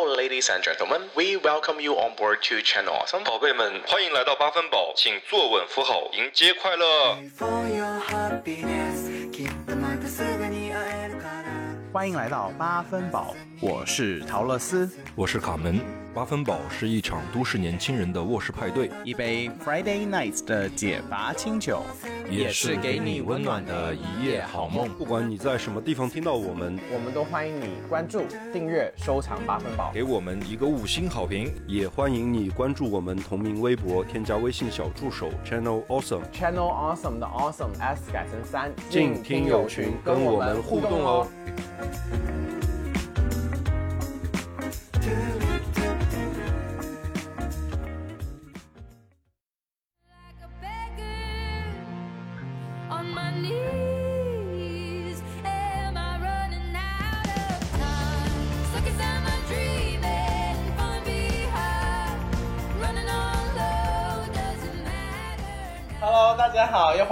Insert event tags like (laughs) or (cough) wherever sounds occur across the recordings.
Now, ladies and gentlemen, we welcome you on board to Channel Awesome. 宝贝们，欢迎来到八分饱，请坐稳扶好，迎接快乐。 For your happiness きっとまたすぐに会えるから欢迎来到八分饱，我是陶乐斯。我是卡门。八分饱是一场都市年轻人的卧室派对，一杯 Friday Nights 的解乏清酒， 也是给你温暖的一夜好梦。不管你在什么地方听到我们，我们都欢迎你关注、订阅、收藏八分饱。给我们一个五星好评。也欢迎你关注我们同名微博，添加微信小助手 Channel Awesome。Channel Awesome 的 Awesome S 改成三，进听友群跟我们互动哦。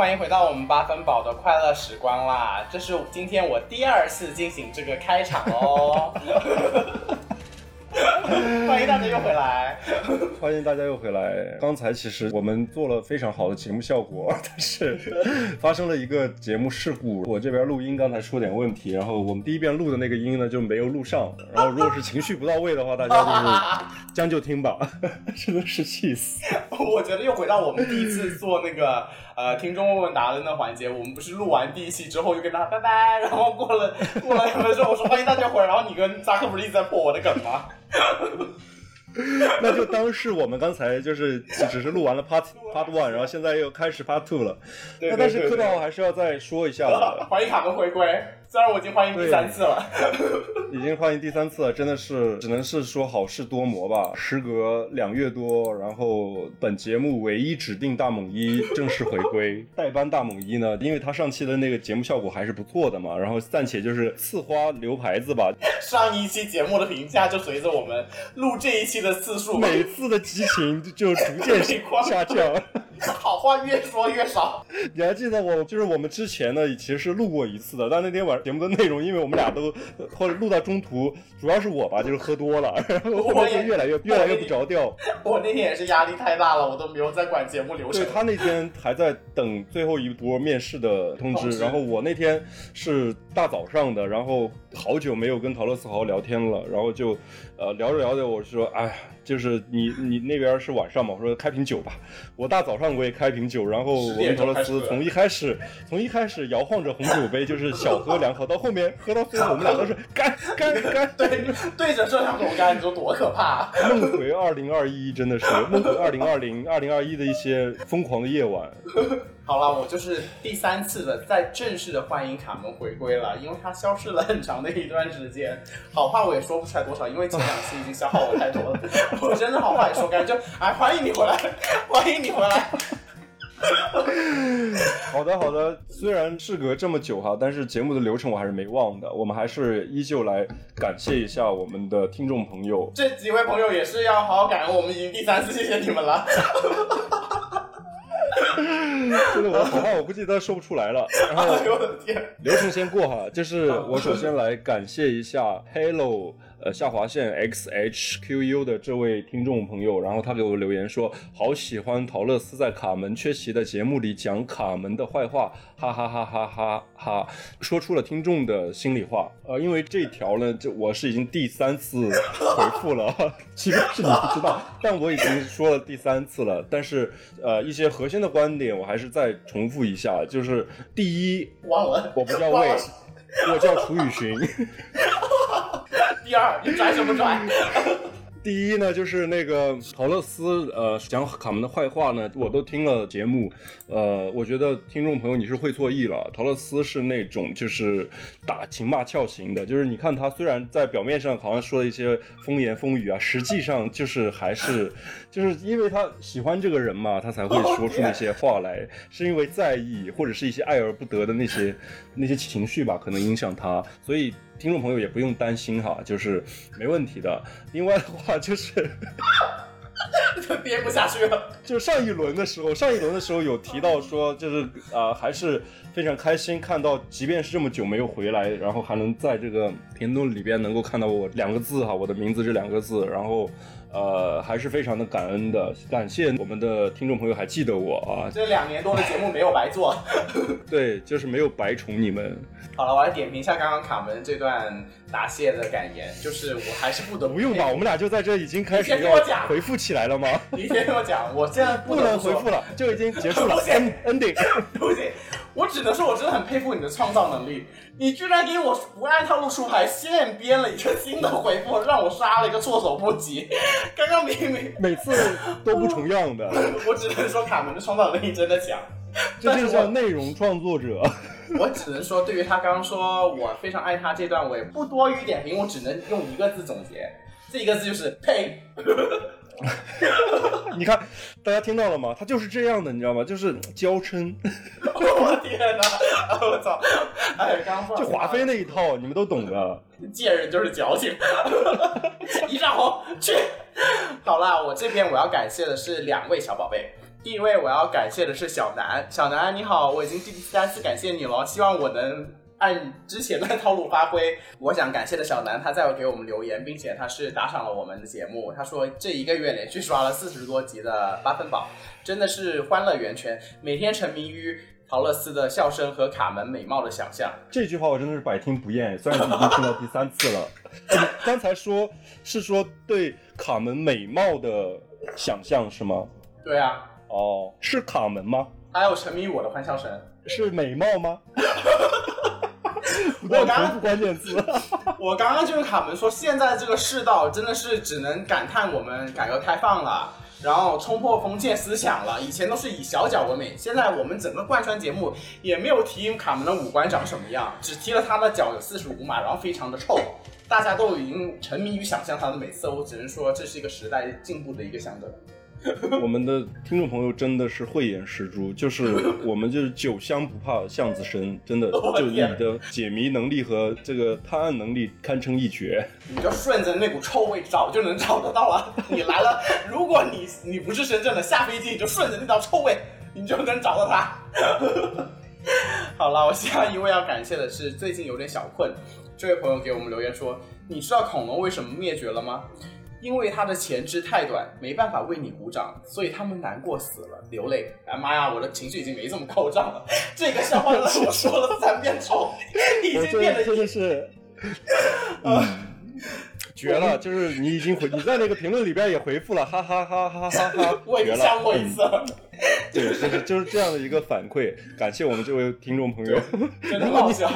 欢迎回到我们八分饱的快乐时光啦！这是今天我第二次进行这个开场哦。(laughs) 欢迎大家又回来。欢迎大家又回来。刚才其实我们做了非常好的节目效果，(laughs) 但是发生了一个节目事故，我这边录音刚才出点问题，然后我们第一遍录的那个音呢就没有录上，然后如果是情绪不到位的话，大家就是 (laughs) 将就听吧，真的是气死。我觉得又回到我们第一次做那个呃听众问问答的那环节，我们不是录完第一期之后就跟大家拜拜，(laughs) 然后过了 (laughs) 过了两分钟，我说欢迎大家回来，然后你跟扎克不是一直在破我的梗吗？(laughs) 那就当是我们刚才就是只是录完了 part part one，然后现在又开始 part two 了。对那但是对对客套还是要再说一下的，欢迎卡门回归，虽然我已经欢迎第三次了。已经欢迎第三次了，真的是只能是说好事多磨吧。时隔两月多，然后本节目唯一指定大猛一正式回归。(laughs) 代班大猛一呢，因为他上期的那个节目效果还是不错的嘛，然后暂且就是刺花留牌子吧。上一期节目的评价就随着我们录这一期的次数，每次的激情就逐渐 (laughs) 下降。(laughs) 好话越说越少。你还记得我就是我们之前呢，其实是录过一次的，但那天晚上节目的内容，因为我们俩都 (laughs) 或者录到中途，主要是我吧，就是喝多了，然后后面就越来越越来越不着调。我那天也是压力太大了，我都没有在管节目流程对。他那天还在等最后一波面试的通知，然后我那天是大早上的，然后好久没有跟陶乐斯好好聊天了，然后就呃聊着聊着，我说哎呀。就是你你那边是晚上嘛？我说开瓶酒吧。我大早上我也开瓶酒，然后我跟陶乐斯从一开始从一开始摇晃着红酒杯，就是小喝两口，到后面喝到最后我们俩都是干 (laughs) 干干。对对着摄像头干，你说多可怕、啊！梦回二零二一真的是梦回二零二零二零二一的一些疯狂的夜晚。(laughs) 好了，我就是第三次的在正式的欢迎卡门回归了，因为他消失了很长的一段时间。好话我也说不出来多少，因为前两期已经消耗我太多了。(laughs) 我真的好话也说干，就哎欢迎你回来，欢迎你回来。(laughs) 好的，好的。虽然事隔这么久哈，但是节目的流程我还是没忘的。我们还是依旧来感谢一下我们的听众朋友。这几位朋友也是要好好感恩，我们已经第三次谢谢你们了。(laughs) 真的，我好话我估计都说不出来了。然后！(laughs) 流程先过哈，就是我首先来感谢一下 Hello 呃下划线 X H Q U 的这位听众朋友，然后他给我留言说，好喜欢陶乐斯在卡门缺席的节目里讲卡门的坏话，哈哈哈哈哈哈，说出了听众的心里话。呃，因为这条呢，这我是已经第三次回复了，(laughs) 其实是你不知道，但我已经说了第三次了。但是呃，一些核心的观点我还是再重复一下，就是第一，忘了，我不叫魏我叫楚雨荨。(laughs) 第二，你拽什么拽？第一呢，就是那个陶乐斯，呃，讲卡门的坏话呢，我都听了节目，呃，我觉得听众朋友你是会错意了。陶乐斯是那种就是打情骂俏型的，就是你看他虽然在表面上好像说了一些风言风语啊，实际上就是还是 (laughs) 就是因为他喜欢这个人嘛，他才会说出那些话来，是因为在意或者是一些爱而不得的那些那些情绪吧，可能影响他，所以。听众朋友也不用担心哈，就是没问题的。另外的话就是，(laughs) 憋不下去了。就上一轮的时候，上一轮的时候有提到说，就是啊、呃还是非常开心看到，即便是这么久没有回来，然后还能在这个评论里边能够看到我两个字哈，我的名字这两个字，然后呃还是非常的感恩的，感谢我们的听众朋友还记得我啊，这两年多的节目没有白做。(laughs) 对，就是没有白宠你们，好了，我来点评一下刚刚卡门这段答谢的感言，就是我还是不得不不用吧，我们俩就在这已经开始回复起来了吗？(laughs) 你先给我讲，我现在不能回复了，就已经结束了 (laughs) 不行，end-，ending。(laughs) 不行，我只能说，我真的很佩服你的创造能力。你居然给我不按套路出牌，现编了一个新的回复，让我杀了一个措手不及。刚刚明明，每次都不重样的，我只能说卡门的创造能力真的强。(laughs) 这就叫内容创作者。(laughs) 我只能说，对于他刚刚说我非常爱他这段，我也不多予点评，我只能用一个字总结，这一个字就是呸。(laughs) 你看，大家听到了吗？他就是这样的，你知道吗？就是娇嗔，我天哪！我操！哎，刚刚就华妃那一套，你们都懂的。贱人就是矫情，一丈红去。好啦，我这边我要感谢的是两位小宝贝。第一位我要感谢的是小南，小南你好，我已经第三次感谢你了，希望我能按之前的套路发挥。我想感谢的小南，他在给我们留言，并且他是打赏了我们的节目。他说这一个月连续刷了四十多集的八分饱，真的是欢乐源泉，每天沉迷于陶乐斯的笑声和卡门美貌的想象。这句话我真的是百听不厌，虽然已经听到第三次了。刚才说是说对卡门美貌的想象是吗？对啊，哦，是卡门吗？还有沉迷于我的欢笑声。是美貌吗？(laughs) 不断重复关键词。(laughs) 我刚刚就是卡门说，现在这个世道真的是只能感叹我们改革开放了，然后冲破封建思想了。以前都是以小脚为美，现在我们整个贯穿节目也没有提卡门的五官长什么样，只提了他的脚有四十五码，然后非常的臭。大家都已经沉迷于想象他的美色，我只能说这是一个时代进步的一个象征。(laughs) 我们的听众朋友真的是慧眼识珠，就是我们就是酒香不怕巷子深，真的 (laughs) 就你的解谜能力和这个探案能力堪称一绝。你就顺着那股臭味找就能找得到了。(laughs) 你来了，如果你你不是深圳的，下飞机你就顺着那道臭味，你就能找到它。好了，我下一位要感谢的是最近有点小困，这位朋友给我们留言说，你知道恐龙为什么灭绝了吗？因为他的前肢太短，没办法为你鼓掌，所以他们难过死了，流泪。哎妈呀，我的情绪已经没这么高涨了。这个笑话让我说了三遍臭，已经变得真的是，嗯，(laughs) 绝了！就是你已经回你在那个评论里边也回复了，哈哈哈哈哈哈，(laughs) 我已绝了！经想过一次了。对，就是就是这样的一个反馈，感谢我们这位听众朋友。真的很好笑。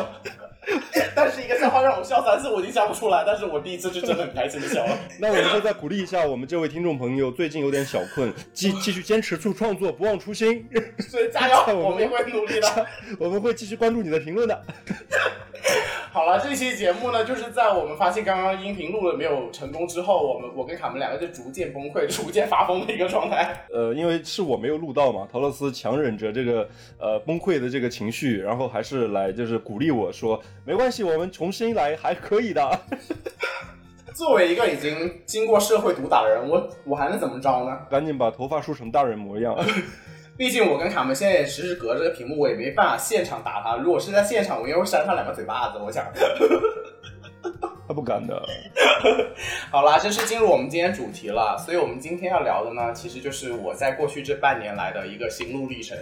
(laughs) 但是一个笑话让我笑三次，我已经笑不出来。但是我第一次是真的很开心的笑了。(laughs) 那我们就再鼓励一下我们这位听众朋友，最近有点小困，继 (laughs) 继续坚持做创作，不忘初心。所以加油，我们也会努力的。我们会继续关注你的评论的。好了，这期节目呢，就是在我们发现刚刚音频录了没有成功之后，我们我跟卡门两个就逐渐崩溃、逐渐发疯的一个状态。呃，因为是我没有录到嘛，陶乐斯强忍着这个呃崩溃的这个情绪，然后还是来就是鼓励我说，没关系，我们重新来，还可以的。(laughs) 作为一个已经经过社会毒打的人，我我还能怎么着呢？赶紧把头发梳成大人模样。(laughs) 毕竟我跟卡门现在也时时隔着个屏幕，我也没办法现场打他。如果是在现场，我应该会扇他两个嘴巴子。我想。他不敢的。(laughs) 好啦，正式进入我们今天主题了。所以我们今天要聊的呢，其实就是我在过去这半年来的一个心路历程。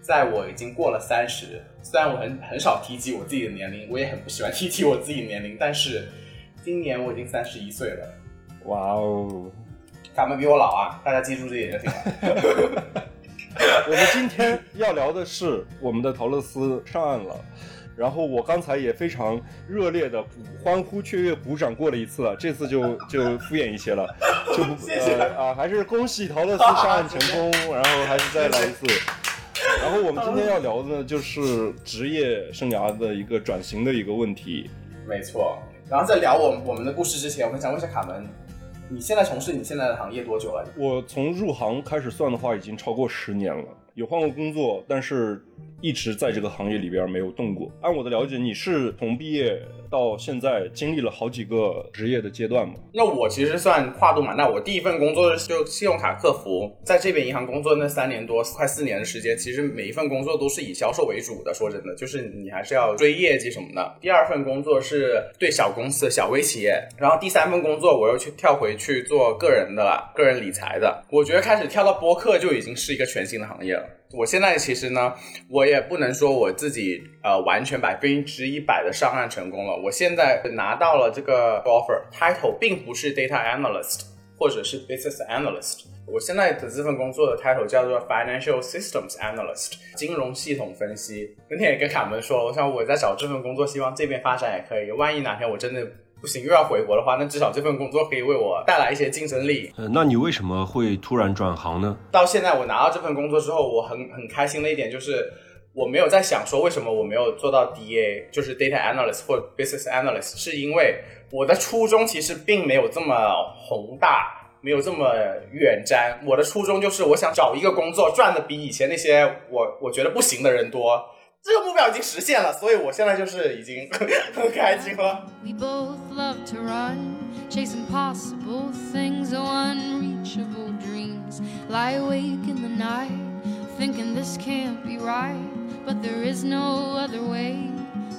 在我已经过了三十，虽然我很很少提及我自己的年龄，我也很不喜欢 (laughs) 提及我自己的年龄，但是今年我已经三十一岁了。哇哦！他们比我老啊，大家记住这一点就行了。(laughs) 我们今天要聊的是我们的陶乐斯上岸了。然后我刚才也非常热烈的欢呼雀跃鼓掌过了一次了，这次就 (laughs) 就敷衍一些了，就不 (laughs) 谢谢呃啊，还是恭喜陶乐斯上岸成功，然后还是再来一次。(laughs) 然后我们今天要聊的呢，就是职业生涯的一个转型的一个问题。没错。然后在聊我们我们的故事之前，我们想问一下卡门，你现在从事你现在的行业多久了？我从入行开始算的话，已经超过十年了。有换过工作，但是一直在这个行业里边没有动过。按我的了解，你是从毕业到现在经历了好几个职业的阶段嘛？那我其实算跨度嘛，那我第一份工作就信用卡客服，在这边银行工作那三年多，快四年的时间，其实每一份工作都是以销售为主的。说真的，就是你还是要追业绩什么的。第二份工作是对小公司、小微企业，然后第三份工作我又去跳回去做个人的了，个人理财的。我觉得开始跳到播客就已经是一个全新的行业了。我现在其实呢，我也不能说我自己呃完全百分之一百的上岸成功了。我现在拿到了这个 offer title，并不是 data analyst 或者是 business analyst。我现在的这份工作的 title 叫做 financial systems analyst，金融系统分析。那天也跟卡门说，我想我在找这份工作，希望这边发展也可以。万一哪天我真的不行又要回国的话，那至少这份工作可以为我带来一些竞争力。呃，那你为什么会突然转行呢？到现在我拿到这份工作之后，我很很开心的一点就是，我没有在想说为什么我没有做到 DA，就是 data analyst 或 business analyst，是因为我的初衷其实并没有这么宏大。没有这么远瞻，我的初衷就是我想找一个工作赚的比以前那些我我觉得不行的人多，这个目标已经实现了，所以我现在就是已经很开心了。We both love to run, chase impossible things, oh unreachable dreams. Lie awake in the night, thinking this can't be right, but there is no other way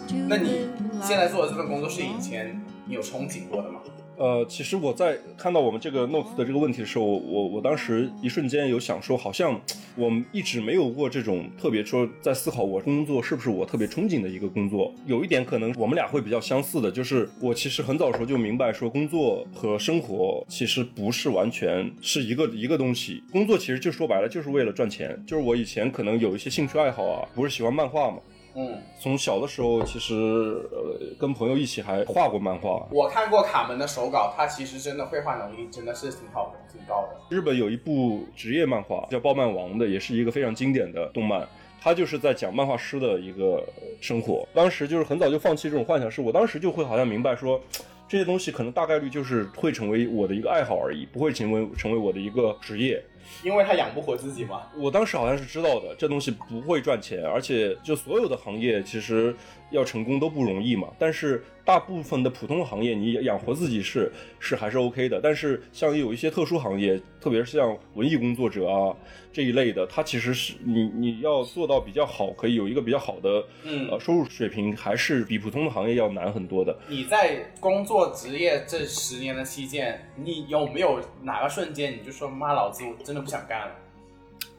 to 那你现在做的这份工作是以前你有憧憬过的吗？呃，其实我在看到我们这个 note 的这个问题的时候，我我当时一瞬间有想说，好像我们一直没有过这种特别说在思考我工作是不是我特别憧憬的一个工作。有一点可能我们俩会比较相似的，就是我其实很早时候就明白说，工作和生活其实不是完全是一个一个东西。工作其实就说白了就是为了赚钱。就是我以前可能有一些兴趣爱好啊，不是喜欢漫画嘛，嗯，从小的时候其实呃跟朋友一起还画过漫画。我看过卡门的手稿，他其实真的绘画能力真的是挺好的，挺高的。日本有一部职业漫画叫《暴漫王》的，也是一个非常经典的动漫。他就是在讲漫画师的一个生活。当时就是很早就放弃这种幻想，是我当时就会好像明白说，这些东西可能大概率就是会成为我的一个爱好而已，不会成为成为我的一个职业。因为他养不活自己嘛。我当时好像是知道的，这东西不会赚钱，而且就所有的行业其实要成功都不容易嘛。但是大部分的普通行业，你养活自己是是还是 OK 的。但是像有一些特殊行业，特别是像文艺工作者啊这一类的，它其实是你你要做到比较好，可以有一个比较好的嗯呃收入水平，还是比普通的行业要难很多的。你在工作职业这十年的期间，你有没有哪个瞬间你就说妈，老子我真的不想干了？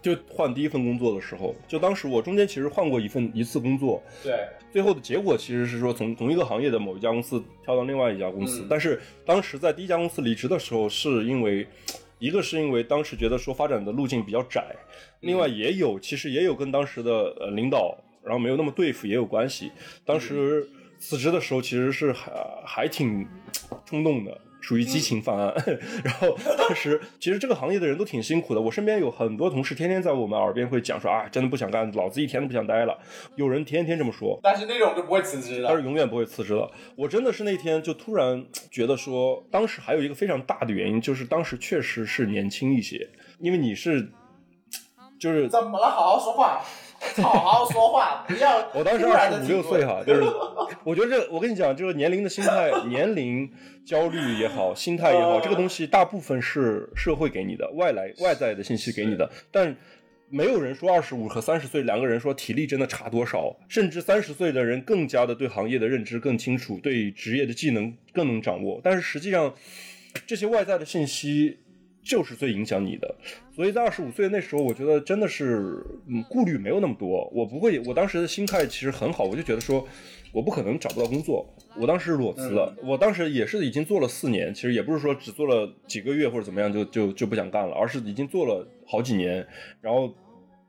就换第一份工作的时候，就当时我中间其实换过一份一次工作，对，最后的结果其实是说从同一个行业的某一家公司跳到另外一家公司，嗯但是当时在第一家公司离职的时候，是因为一个是因为当时觉得说发展的路径比较窄，另外也有其实也有跟当时的呃领导然后没有那么对付也有关系。当时辞职的时候其实是还还挺冲动的。属于激情犯案，(laughs) 然后当时其实这个行业的人都挺辛苦的。我身边有很多同事天天在我们耳边会讲说啊，真的不想干，老子一天都不想待了。有人天天这么说，但是那种就不会辞职他是。永远不会辞职的。我真的是那天就突然觉得说，当时还有一个非常大的原因，就是当时确实是年轻一些，因为你是，就是怎么了？好好说话，(laughs) 好好说话，不要。(laughs) 我当时二十五六岁哈，就是我觉得这，我跟你讲，就是年龄的心态、(laughs) 年龄焦虑也好，心态也好，这个东西大部分是社会给你的，外来外在的信息给你的，但。没有人说二十五和三十岁两个人说体力真的差多少，甚至三十岁的人更加的对行业的认知更清楚，对职业的技能更能掌握。但是实际上，这些外在的信息就是最影响你的。所以在二十五岁那时候，我觉得真的是，嗯，顾虑没有那么多。我不会，我当时的心态其实很好，我就觉得说，我不可能找不到工作。我当时裸辞了，我当时也是已经做了四年，其实也不是说只做了几个月或者怎么样就就就不想干了，而是已经做了好几年，然后。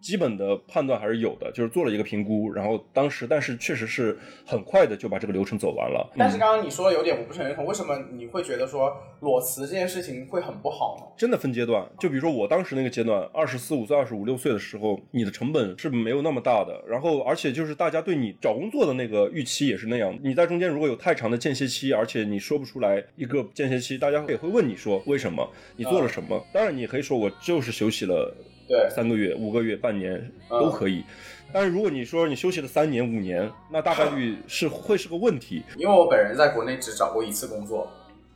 基本的判断还是有的，就是做了一个评估，然后当时，但是确实是很快的就把这个流程走完了。但是刚刚你说的有点我不是很认同，为什么你会觉得说裸辞这件事情会很不好呢？真的分阶段，就比如说我当时那个阶段，二十四五岁、二十五六岁的时候，你的成本是没有那么大的，然后而且就是大家对你找工作的那个预期也是那样。你在中间如果有太长的间歇期，而且你说不出来一个间歇期，大家也会问你说为什么，你做了什么。当然你也可以说我就是休息了。对三个月、五个月、半年嗯都可以。但是如果你说你休息了三年、五年，那大概率是会是个问题。(laughs) 因为我本人在国内只找过一次工作，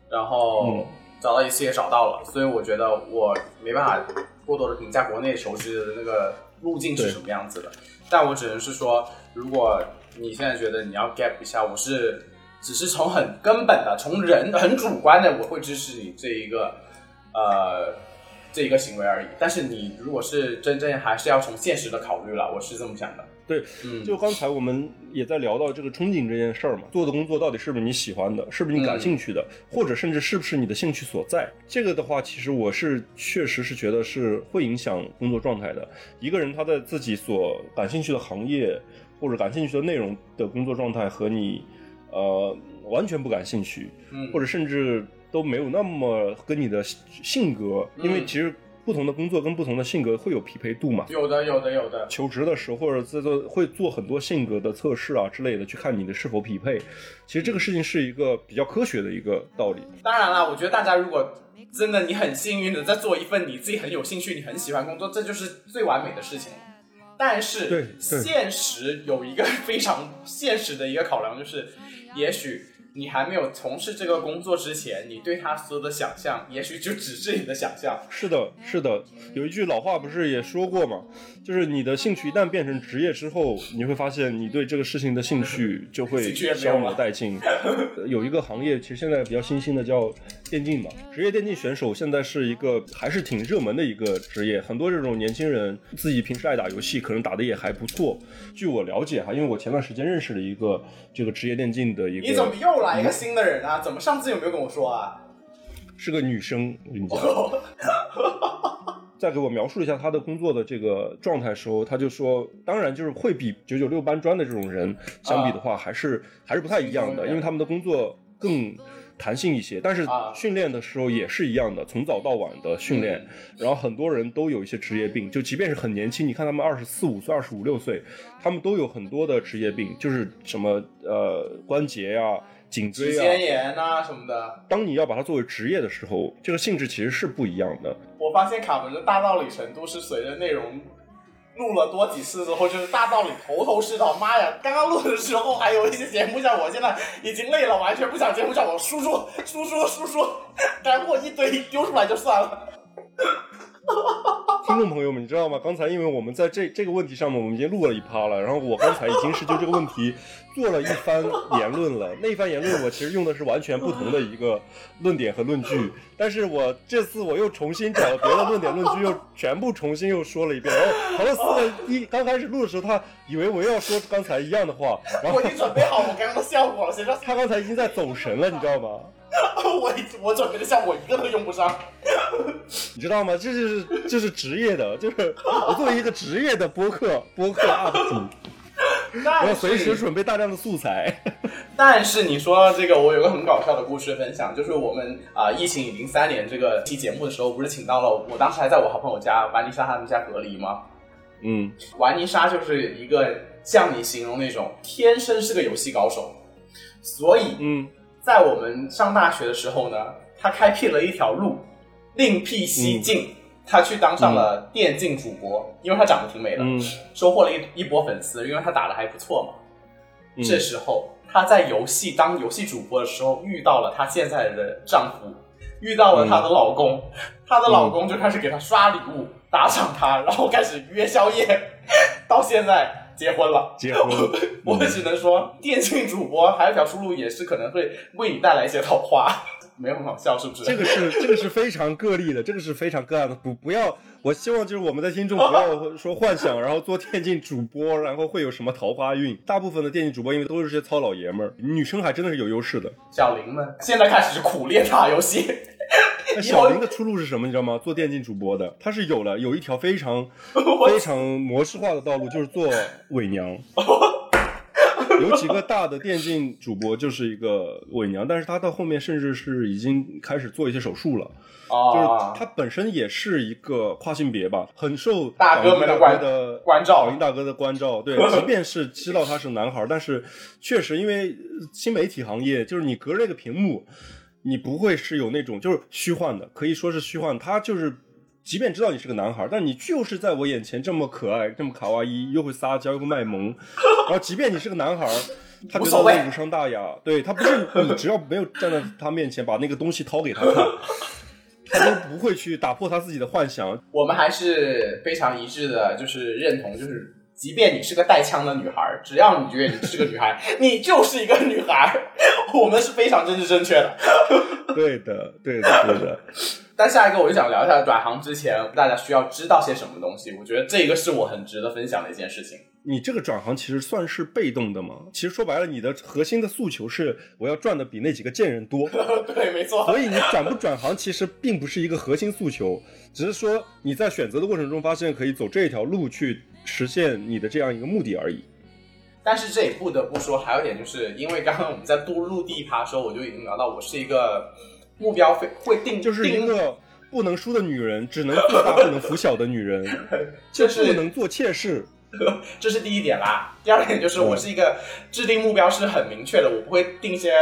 然后嗯找到一次也找到了，所以我觉得我没办法过多的评价国内求职的那个路径是什么样子的。但我只能是说，如果你现在觉得你要 gap 一下，我是只是从很根本的、从人很主观的，我会支持你这一个呃这一个行为而已。但是你如果是真正还是要从现实的考虑了，我是这么想的。对，嗯，就刚才我们也在聊到这个憧憬这件事儿嘛，做的工作到底是不是你喜欢的，是不是你感兴趣的，或者甚至是不是你的兴趣所在？这个的话，其实我是确实是觉得是会影响工作状态的。一个人他在自己所感兴趣的行业或者感兴趣的内容的工作状态和你呃完全不感兴趣，嗯或者甚至都没有那么跟你的性格，因为嗯其实不同的工作跟不同的性格会有匹配度嘛。有的，有的，有的。求职的时候，或者在做会做很多性格的测试啊之类的，去看你的是否匹配。其实这个事情是一个比较科学的一个道理。当然啦，我觉得大家如果真的你很幸运的在做一份你自己很有兴趣、你很喜欢工作，这就是最完美的事情。但是现实有一个 (laughs) 非常现实的一个考量，就是也许你还没有从事这个工作之前，你对他所有的想象，也许就只是你的想象。是的，是的，有一句老话不是也说过吗？就是你的兴趣一旦变成职业之后，你会发现你对这个事情的兴趣就会消磨殆尽。呃有一个行业其实现在比较新兴的叫电竞嘛，职业电竞选手现在是一个还是挺热门的一个职业，很多这种年轻人自己平时爱打游戏，可能打的也还不错。据我了解哈，因为我前段时间认识了一个这个职业电竞的一个，你怎么又来一个新的人啊？怎么上次有没有跟我说啊？是个女生，我跟你讲。在给我描述一下她的工作的这个状态时候，她就说，当然就是会比九九六搬砖的这种人相比的话，还是还是不太一样的，因为他们的工作更弹性一些，但是啊训练的时候也是一样的，从早到晚的训练。然后很多人都有一些职业病，就即便是很年轻，你看他们二十四五岁、二十五六岁，他们都有很多的职业病，就是什么呃关节呀、颈椎啊，腱炎啊什么的。当你要把它作为职业的时候，这个性质其实是不一样的。我发现卡门的大道理程度是随着内容录了多几次之后，就是大道理头头是道。妈呀，刚刚录的时候还有一些节目效果现在已经累了，完全不想节目效果输出输出输出，干货一堆丢出来就算了。(laughs) 听众朋友们，你知道吗？刚才因为我们在这这个问题上面，我们已经录了一趴了，然后我刚才已经是就这个问题做了一番言论了。(laughs) 那一番言论我其实用的是完全不同的一个论点和论据，(laughs) 但是我这次我又重新找了别的论点论据，又全部重新又说了一遍。然后陶乐斯一刚开始录的时候，他以为我又要说刚才一样的话，然后我已经准备好我刚刚的效果了，谁知道他刚才已经在走神了，你知道吗？(laughs) 我我准备的像我一个都用不上。你知道吗？这就是这是职业的，就是我作为一个职业的播客播客 UP 主，我要随时准备大量的素材。(laughs) 但是你说到这个，我有个很搞笑的故事分享，就是我们啊、疫情已经三年这个期节目的时候，不是请到了我当时还在我好朋友家玩泥沙他们家隔离吗？嗯，玩泥沙就是一个像你形容那种天生是个游戏高手，所以嗯在我们上大学的时候呢，他开辟了一条路，另辟蹊径，他去当上了电竞主播，因为他长得挺美的，嗯。收获了一一波粉丝，因为他打的还不错嘛。嗯。这时候她在游戏当游戏主播的时候，遇到了她现在的丈夫，遇到了她的老公，她的老公就开始给她刷礼物，打赏她，然后开始约宵夜，到现在结婚了。结婚了 (laughs) 我只能说，电竞主播还有一条出路，也是可能会为你带来一些桃花，(laughs) 没有很好笑，是不是？这个是这个是非常个例的，这个是非常个案的，不不要，我希望就是我们的听众不要说幻想，(laughs) 然后做电竞主播，然后会有什么桃花运。大部分的电竞主播因为都是些糙老爷们儿，女生还真的是有优势的。小林们现在开始苦练打游戏，那小林的出路是什么？你知道吗？做电竞主播的，他是有了有一条非常 (laughs) 非常模式化的道路，就是做伪娘。(laughs) 有几个大的电竞主播就是一个伪娘，但是他到后面甚至是已经开始做一些手术了。就是啊，他本身也是一个跨性别吧，很受大哥们的的关照老鹰大哥的关照。对，(laughs) 即便是知道他是男孩儿，但是确实因为新媒体行业，就是你隔着一个屏幕，你不会是有那种就是虚幻的，可以说是虚幻。他就是即便知道你是个男孩，但你就是在我眼前这么可爱，这么卡哇伊，又会撒娇，又会卖萌。然后，即便你是个男孩，他觉得那无伤大雅。对他不是你，只要没有站在他面前把那个东西掏给他看，他都不会去打破他自己的幻想。我们还是非常一致的，就是认同，就是即便你是个带枪的女孩，只要你觉得你是个女孩，你就是一个女孩，我们是非常政治正确的。(laughs) 对的，对的，对的。(laughs) 但下一个我就想聊一下转行之前大家需要知道些什么东西，我觉得这个是我很值得分享的一件事情。你这个转行其实算是被动的嘛？其实说白了，你的核心的诉求是我要赚的比那几个贱人多。(laughs) 对，没错。所以你转不转行其实并不是一个核心诉求，只是说你在选择的过程中发现可以走这条路去实现你的这样一个目的而已。但是这也不得不说，还有一点就是因为刚刚我们在录录第一趴的时候，我就已经聊到我是一个目标会会定就是一个不能输的女人，只能做大不能服小的女人，(laughs) 就就是不能做妾室。(laughs) 这是第一点啦。第二点就是我是一个制定目标是很明确的，我不会定一些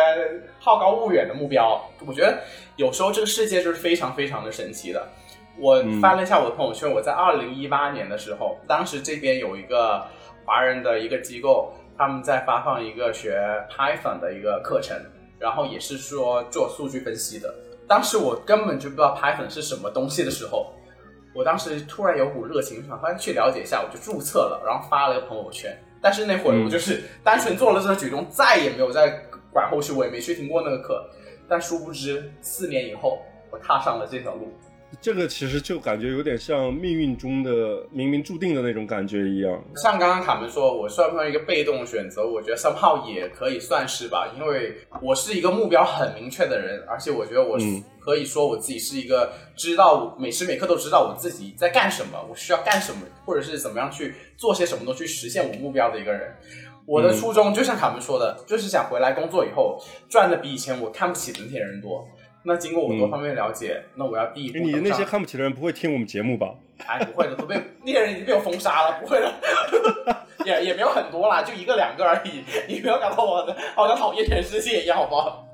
好高骛远的目标。我觉得有时候这个世界就是非常非常的神奇的。我翻了一下我的朋友圈，我在二零一八年的时候，当时这边有一个华人的一个机构，他们在发放一个学 Python 的一个课程，然后也是说做数据分析的。当时我根本就不知道 Python 是什么东西的时候，我当时突然有股热情，想翻去了解一下，我就注册了，然后发了个朋友圈。但是那会儿我就是单纯做了这个举动，再也没有再管后续，我也没去听过那个课。但殊不知，四年以后，我踏上了这条路。这个其实就感觉有点像命运中的冥冥注定的那种感觉一样。像刚刚卡门说，我算不算一个被动选择？我觉得 somehow 也可以算是吧，因为我是一个目标很明确的人，而且我觉得我可以说我自己是一个知道每时每刻都知道我自己在干什么，我需要干什么，或者是怎么样去做些什么东西去实现我目标的一个人。我的初衷就像卡门说的，就是想回来工作以后赚的比以前我看不起的那些人多。那经过我多方面了解，那我要第一步你那些看不起的人不会听我们节目吧？哎，不会的，都被 (laughs) 那些人已经被我封杀了，不会的，(laughs) 也也没有很多啦，就一个两个而已。你不要搞到我的好像讨厌全世界一样，好不好？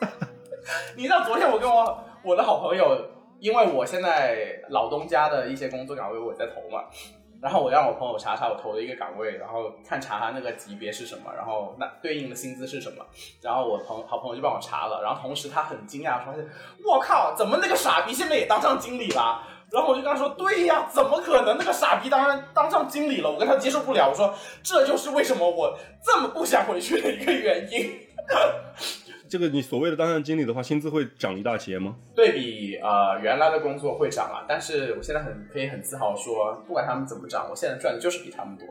(laughs) 你知道昨天我跟我我的好朋友，因为我现在老东家的一些工作岗位我在投嘛，然后我让我朋友查查我投的一个岗位，然后看查他那个级别是什么，然后那对应的薪资是什么，然后我朋好朋友就帮我查了，然后同时他很惊讶，发现我靠，怎么那个傻逼现在也当上经理了？然后我就跟他说：“对呀，怎么可能？那个傻逼当然当上经理了，我跟他接受不了。我说这就是为什么我这么不想回去的一个原因。这个你所谓的当上经理的话，薪资会涨一大截吗？对比呃原来的工作会涨啊，但是我现在很可以很自豪说，不管他们怎么涨，我现在赚的就是比他们多。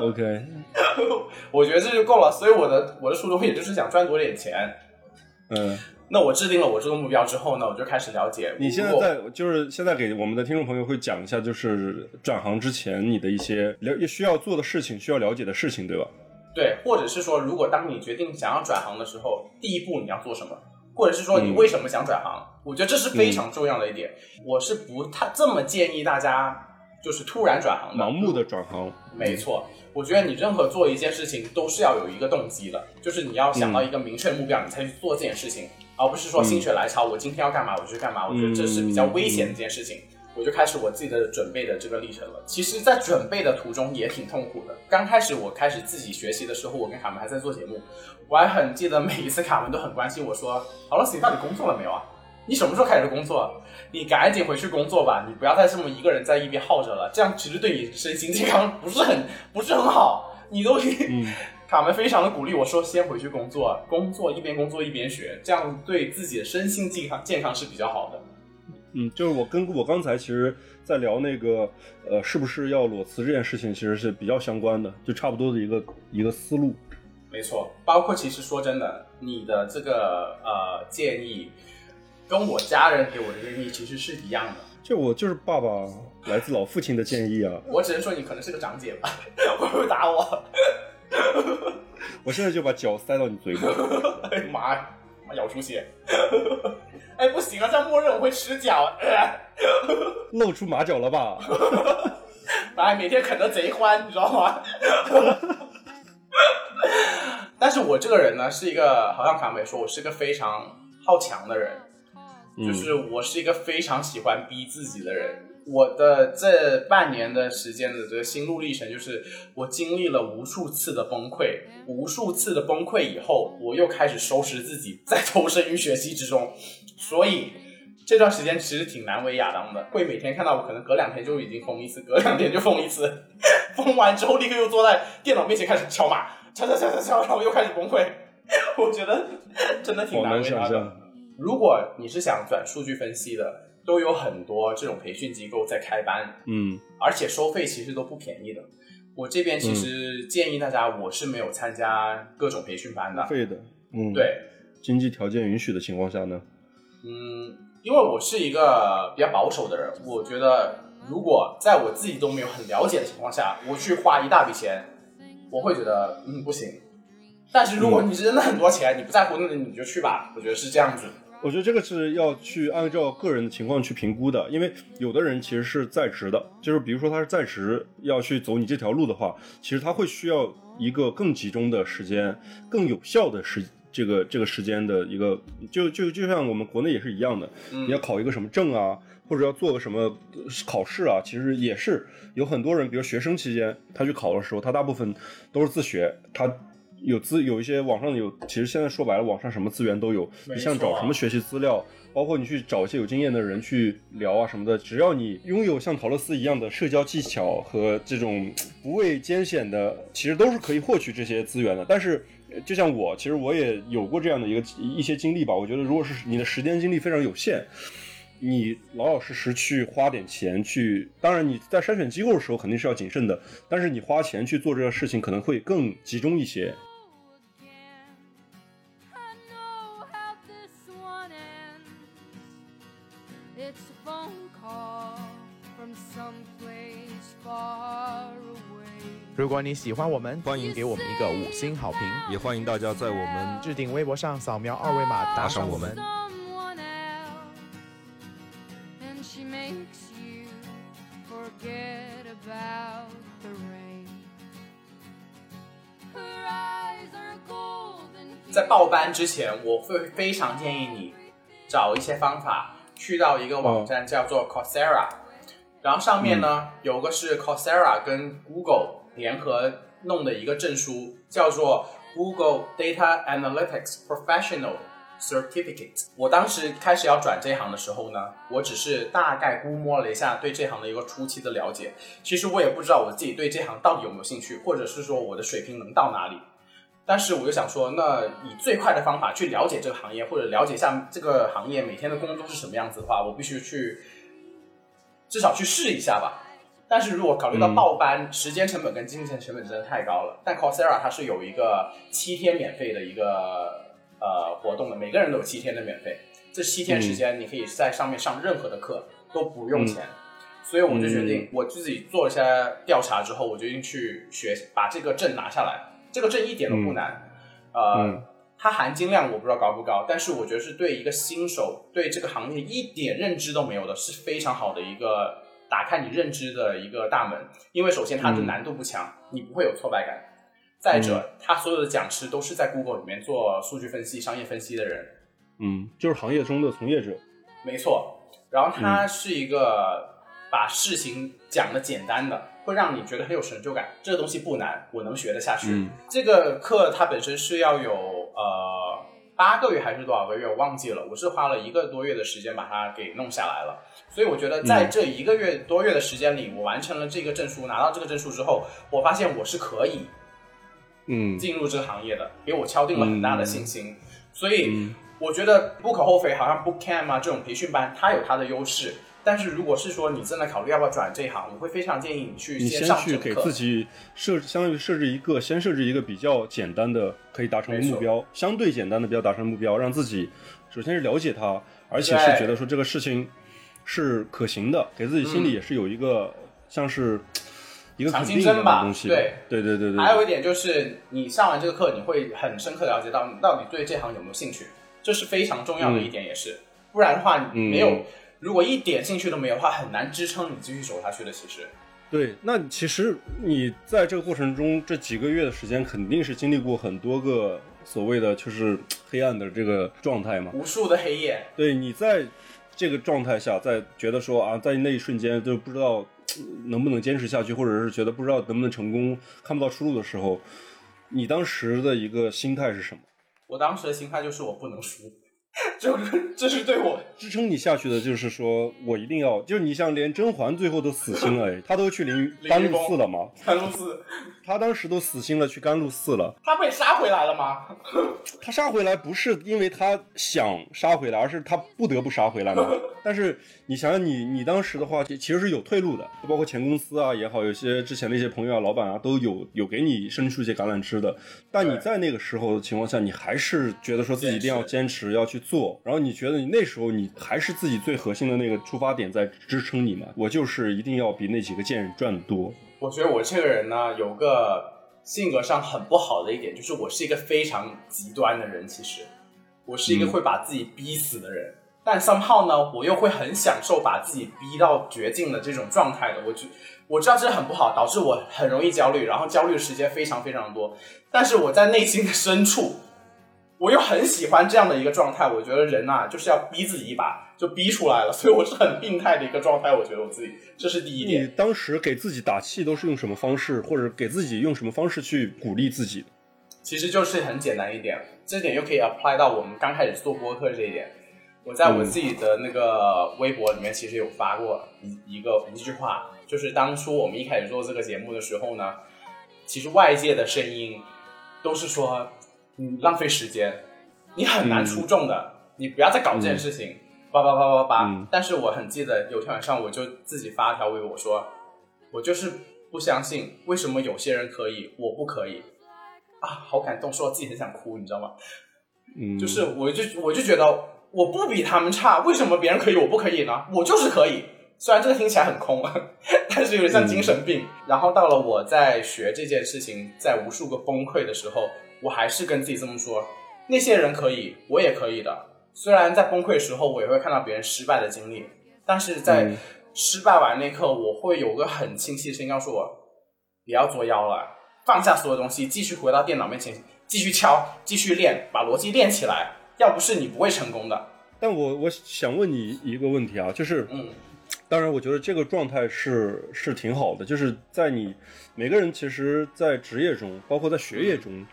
OK，(laughs) 我觉得这就够了。所以我的我的初衷也就是想赚多点钱。嗯，那我制定了我这个目标之后呢，我就开始了解。你现在在就是现在给我们的听众朋友会讲一下，就是转行之前你的一些了需要做的事情，需要了解的事情，对吧？对，或者是说，如果当你决定想要转行的时候，第一步你要做什么？或者是说你嗯为什么想转行？我觉得这是非常重要的一点。我是不太这么建议大家就是突然转行的，盲目的转行，没错，我觉得你任何做一件事情都是要有一个动机的，就是你要想到一个明确的目标，你才去做这件事情，而不是说心血来潮，我今天要干嘛我就去干嘛。我觉得这是比较危险的一件事情。我就开始我自己的准备的这个历程了。其实，在准备的途中也挺痛苦的。刚开始我开始自己学习的时候，我跟卡门还在做节目，我还很记得每一次卡门都很关心我说：“好了，你到底工作了没有啊？你什么时候开始工作？你赶紧回去工作吧，你不要再这么一个人在一边耗着了，这样其实对你身心健康不是很不是很好。你都嗯，(laughs) 卡门非常的鼓励我说，先回去工作，工作一边工作一边学，这样对自己的身心健康健康是比较好的。嗯，就是我跟我刚才其实，在聊那个呃，是不是要裸辞这件事情，其实是比较相关的，就差不多的一个一个思路。没错，包括其实说真的，你的这个呃建议，跟我家人给我的建议其实是一样的。就我就是爸爸来自老父亲的建议啊，我只能说你可能是个长姐吧，会不会打我？我现在就把脚塞到你嘴里。哎呀妈呀，妈咬出血！(laughs) 哎，不行啊，这样默认我会吃脚。呃露出马脚了吧？(laughs) 哎，每天啃得贼欢，你知道吗？(laughs) 但是我这个人呢，是一个，好像卡美说，我是一个非常好强的人。嗯就是我是一个非常喜欢逼自己的人。我的这半年的时间的这个心路历程，就是我经历了无数次的崩溃，无数次的崩溃以后，我又开始收拾自己，再投身于学习之中。所以这段时间其实挺难为亚当的，会每天看到我可能隔两天就已经疯一次，隔两天就疯一次，疯完之后立刻又坐在电脑面前开始敲码，敲敲敲敲敲，然后又开始崩溃。我觉得真的挺难难为他的。如果你是想转数据分析的，都有很多这种培训机构在开班，嗯而且收费其实都不便宜的。我这边其实建议大家，我是没有参加各种培训班的。费的，嗯，，对，经济条件允许的情况下呢，嗯，因为我是一个比较保守的人，我觉得如果在我自己都没有很了解的情况下，我去花一大笔钱，我会觉得嗯不行。但是如果你真的很多钱，你不在乎，那你就去吧。我觉得是这样子。我觉得这个是要去按照个人的情况去评估的，因为有的人其实是在职的，就是比如说他是在职要去走你这条路的话，其实他会需要一个更集中的时间、更有效的时这个这个时间的一个，就就就像我们国内也是一样的，你要考一个什么证啊，或者要做个什么呃考试啊，其实也是有很多人，比如学生期间他去考的时候，他大部分都是自学，他。有资有一些网上有，其实现在说白了，网上什么资源都有。你像找什么学习资料，包括你去找一些有经验的人去聊啊什么的，只要你拥有像陶乐斯一样的社交技巧和这种不畏艰险的，其实都是可以获取这些资源的。但是，呃就像我，其实我也有过这样的一个一些经历吧。我觉得，如果是你的时间精力非常有限，你老老实实去花点钱去，当然你在筛选机构的时候肯定是要谨慎的，但是你花钱去做这个事情可能会更集中一些。如果你喜欢我们，欢迎。给我们一个五星好评，也欢迎大家在我们置顶微博上扫描二维码打赏我们。在报班之前，我会非常建议你找一些方法，去到一个网站叫做 Coursera，然后上面呢，有个是 Coursera 跟 Google。联合弄的一个证书，叫做 Google Data Analytics Professional Certificate。我当时开始要转这行的时候呢，我只是大概估摸了一下对这行的一个初期的了解，其实我也不知道我自己对这行到底有没有兴趣，或者是说我的水平能到哪里。但是我就想说，那以最快的方法去了解这个行业，或者了解一下这个行业每天的工作是什么样子的话，我必须去至少去试一下吧。但是如果考虑到报班、时间成本跟金钱成本真的太高了，但 Coursera 它是有一个七天免费的一个呃活动的，每个人都有七天的免费。这七天时间，你可以在上面上任何的课，都不用钱。所以我就决定，我自己做了一些调查之后，我决定去学，把这个证拿下来。这个证一点都不难，呃，嗯它含金量我不知道高不高，但是我觉得是对一个新手对这个行业一点认知都没有的，是非常好的一个打开你认知的一个大门。因为首先它的难度不强，你不会有挫败感。再者，他所有的讲师都是在 Google 里面做数据分析、商业分析的人，嗯，就是行业中的从业者。没错。然后他是一个把事情讲的简单的，会让你觉得很有成就感。这个东西不难，我能学得下去。嗯这个课它本身是要有呃八个月还是多少个月，我忘记了。我是花了一个多月的时间把它给弄下来了。所以我觉得在这一个月多月的时间里，我完成了这个证书，拿到这个证书之后，我发现我是可以嗯进入这个行业的，给我敲定了很大的信心。所以我觉得不可厚非，好像 Bootcamp 啊这种培训班，它有它的优势。但是如果是说你正在考虑要不要转这一行，我会非常建议你去你先上去给自。己设，相当于设置一个，先设置一个比较简单的可以达成的目标，相对简单的比较达成的目标，让自己首先是了解它，而且是觉得说这个事情是可行的，给自己心里也是有一个、像是一个。对对对对对。还有一点就是，你上完这个课，你会很深刻了解到你到底对这行有没有兴趣，这是非常重要的一点，也是。不然的话，你没有，嗯如果一点兴趣都没有的话，很难支撑你继续走下去的。其实，对，那其实你在这个过程中，这几个月的时间肯定是经历过很多个所谓的就是黑暗的这个状态嘛。无数的黑夜，对，你在这个状态下，在觉得说啊，在那一瞬间就不知道呃能不能坚持下去，或者是觉得不知道能不能成功，看不到出路的时候，你当时的一个心态是什么？我当时的心态就是我不能输，(laughs) 就是这是对我支撑你下去的就是说我一定要，就是你像连甄嬛最后都死心了，哎，她都去灵 (laughs) 甘露寺了吗，甘露寺，她当时都死心了，去甘露寺了。她被杀回来了吗？(laughs) 她杀回来不是因为她想杀回来，而是她不得不杀回来嘛。但是你想想你，你当时的话，其其实是有退路的，包括前公司啊也好，有些之前的一些朋友啊、老板啊，都有有给你伸出一些橄榄枝的。但你在那个时候的情况下，你还是觉得说自己一定要坚持要去做，然后你觉得你那时候你还是自己最核心的那个出发点在支撑你嘛？我就是一定要比那几个贱人赚的多。我觉得我这个人呢，有个性格上很不好的一点，就是我是一个非常极端的人。其实，我是一个会把自己逼死的人，但 somehow 呢，我又会很享受把自己逼到绝境的这种状态的。我觉我知道这很不好，导致我很容易焦虑，然后焦虑的时间非常非常多。但是我在内心的深处，我又很喜欢这样的一个状态。我觉得人呐、就是要逼自己一把，就逼出来了。所以我是很病态的一个状态。我觉得我自己，这是第一点你。当时给自己打气都是用什么方式，或者给自己用什么方式去鼓励自己？其实就是很简单一点，这点又可以 apply 到我们刚开始做播客这一点。我在我自己的那个微博里面，其实有发过一一个一句话，就是当初我们一开始做这个节目的时候呢，其实外界的声音都是说你浪费时间，你很难出众的，你不要再搞这件事情，叭叭叭叭叭。嗯但是我很记得有天晚上，我就自己发了条微博说，我就是不相信为什么有些人可以，我不可以。啊，好感动，说我自己很想哭，你知道吗？嗯，就是我就我就觉得我不比他们差，为什么别人可以我不可以呢？我就是可以。虽然这个听起来很空，(laughs) 但是有点像精神病。然后到了我在学这件事情，在无数个崩溃的时候，我还是跟自己这么说：那些人可以，我也可以的。虽然在崩溃的时候，我也会看到别人失败的经历，但是在嗯失败完那一刻，我会有个很清晰的声音告诉我：不要作妖了，放下所有东西，继续回到电脑面前，继续敲，继续练，把逻辑练起来。要不是你不会成功的。但我我想问你一个问题啊，就是，嗯，当然我觉得这个状态是是挺好的，就是在你每个人其实，在职业中，包括在学业中，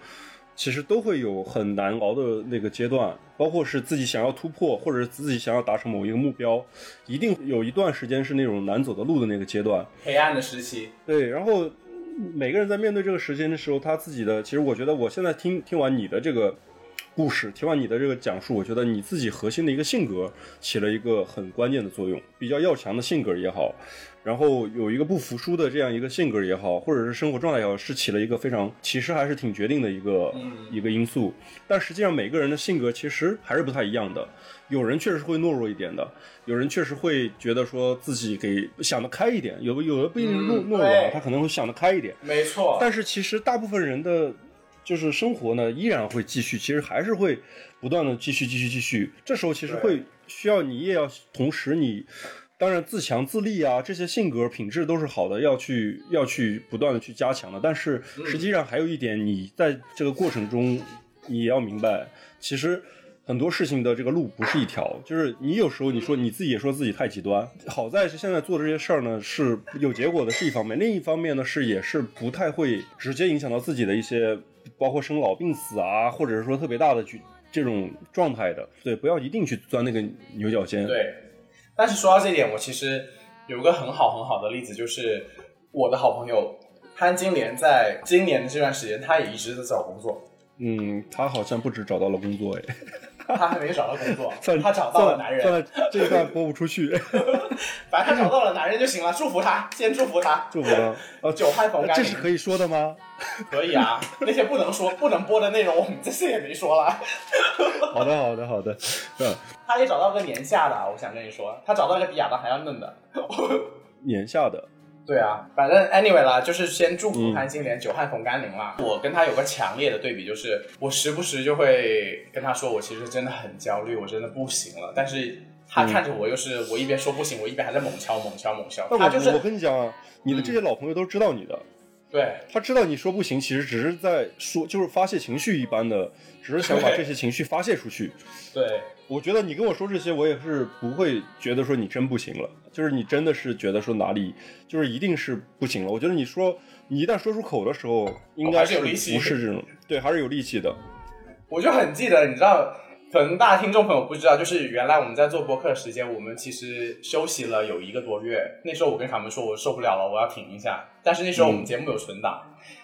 其实都会有很难熬的那个阶段，包括是自己想要突破，或者是自己想要达成某一个目标，一定有一段时间是那种难走的路的那个阶段。黑暗的时期，对，然后每个人在面对这个时间的时候，他自己的，其实我觉得我现在听听完你的这个故事，听完你的这个讲述，我觉得你自己核心的一个性格起了一个很关键的作用，比较要强的性格也好，然后有一个不服输的这样一个性格也好，或者是生活状态也好，是起了一个非常其实还是挺决定的一个、一个因素。但实际上每个人的性格其实还是不太一样的，有人确实会懦弱一点的，有人确实会觉得说自己给想得开一点，有有的不一定懦嗯懦弱啊，他可能会想得开一点。没错。但是其实大部分人的就是生活呢，依然会继续，其实还是会不断的继续、继续、继续。这时候其实会需要你也要同时你。当然，自强自立啊，这些性格品质都是好的，要去要去不断的去加强的。但是实际上还有一点，你在这个过程中，你也要明白，其实很多事情的这个路不是一条，就是你有时候你说你自己也说自己太极端，好在是现在做的这些事儿呢是有结果的是一方面，另一方面呢是也是不太会直接影响到自己的一些，包括生老病死啊，或者是说特别大的举这种状态的。对，不要一定去钻那个牛角尖。对，但是说到这一点，我其实有个很好很好的例子，就是我的好朋友潘金莲，在今年的这段时间，他也一直在找工作，嗯，他好像不止找到了工作，哎，他还没找到工作算，他找到了男人，算了，这一段播不出去，(laughs) 反正他找到了男人就行了，祝福他，先祝福他，祝福他。呃，久旱逢甘霖，这是可以说的吗？可以啊，那些不能说、不能播的内容，我们这次也没说了。好的，好的，好的。(laughs) 嗯，他也找到个年下的啊，我想跟你说，他找到一个比亚当还要嫩的。(laughs) 年下的，对啊，反正 anyway 啦，就是先祝福嗯潘金莲久旱逢甘霖啦。我跟他有个强烈的对比，就是我时不时就会跟他说，我其实真的很焦虑，我真的不行了。但是他看着我，又是我一边说不行，我一边还在猛敲猛敲猛敲。他就是我跟你讲啊，你的这些老朋友都知道你的，对，他知道你说不行，其实只是在说，就是发泄情绪一般的，只是想把这些情绪发泄出去。对，我觉得你跟我说这些，我也是不会觉得说你真不行了，就是你真的是觉得说哪里就是一定是不行了。我觉得你说你一旦说出口的时候，应该还是不是这种，对，还是有力气的。我就很记得，你知道，可能大家听众朋友不知道，就是原来我们在做播客的时间，我们其实休息了有一个多月。那时候我跟卡门说，我受不了了，我要停一下。但是那时候我们节目有存档，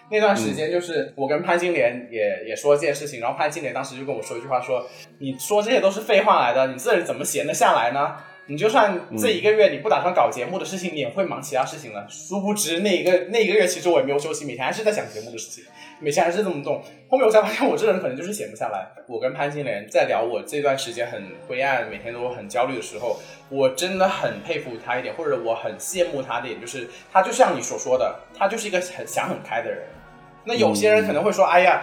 那段时间就是我跟潘金莲也也说这件事情，然后潘金莲当时就跟我说一句话说：“你说这些都是废话来的，你这人怎么闲得下来呢？你就算这一个月你不打算搞节目的事情，你也会忙其他事情了。殊不知那一个那一个月，其实我也没有休息，每天还是在想节目的事情。”每天还是这么动，后面我才发现我这个人可能就是闲不下来。我跟潘金莲在聊我这段时间很灰暗，每天都很焦虑的时候，我真的很佩服他一点，或者我很羡慕他的一点，就是他就像你所说的，他就是一个很想很开的人。那有些人可能会说，哎呀，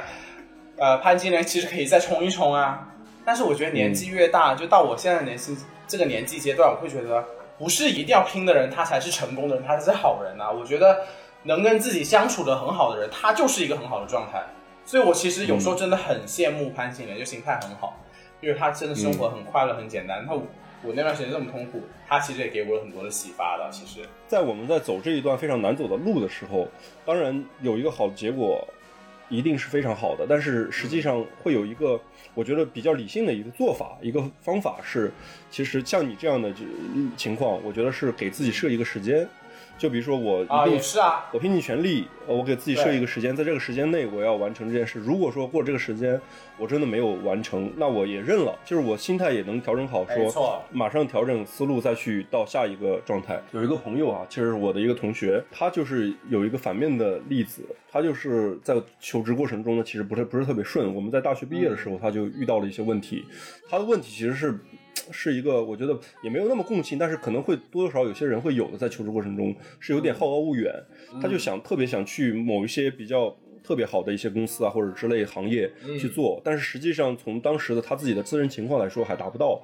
呃，潘金莲其实可以再冲一冲啊。但是我觉得年纪越大，就到我现在年纪这个年纪阶段，我会觉得不是一定要拼的人，他才是成功的人，他才是好人啊。我觉得。能跟自己相处的很好的人，他就是一个很好的状态。所以我其实有时候真的很羡慕潘金莲，就心态很好，因为他真的生活很快乐、很简单。那我那段时间这么痛苦，他其实也给我了很多的启发的。其实，在我们在走这一段非常难走的路的时候，当然有一个好的结果，一定是非常好的。但是实际上会有一个我觉得比较理性的一个做法，一个方法是，其实像你这样的情况，我觉得是给自己设一个时间。就比如说我啊，也是啊，我拼尽全力，我给自己设一个时间，在这个时间内我要完成这件事。如果说过这个时间我真的没有完成，那我也认了，就是我心态也能调整好，说马上调整思路再去到下一个状态。有一个朋友啊，其实我的一个同学，他就是有一个反面的例子，他就是在求职过程中呢，其实不是不是特别顺。我们在大学毕业的时候，他就遇到了一些问题，他的问题其实是。是一个，我觉得也没有那么共情，但是可能会多多少有些人会有的，在求职过程中是有点好高骛远，他就想特别想去某一些比较特别好的一些公司啊，或者之类行业去做，但是实际上从当时的他自己的自身情况来说还达不到，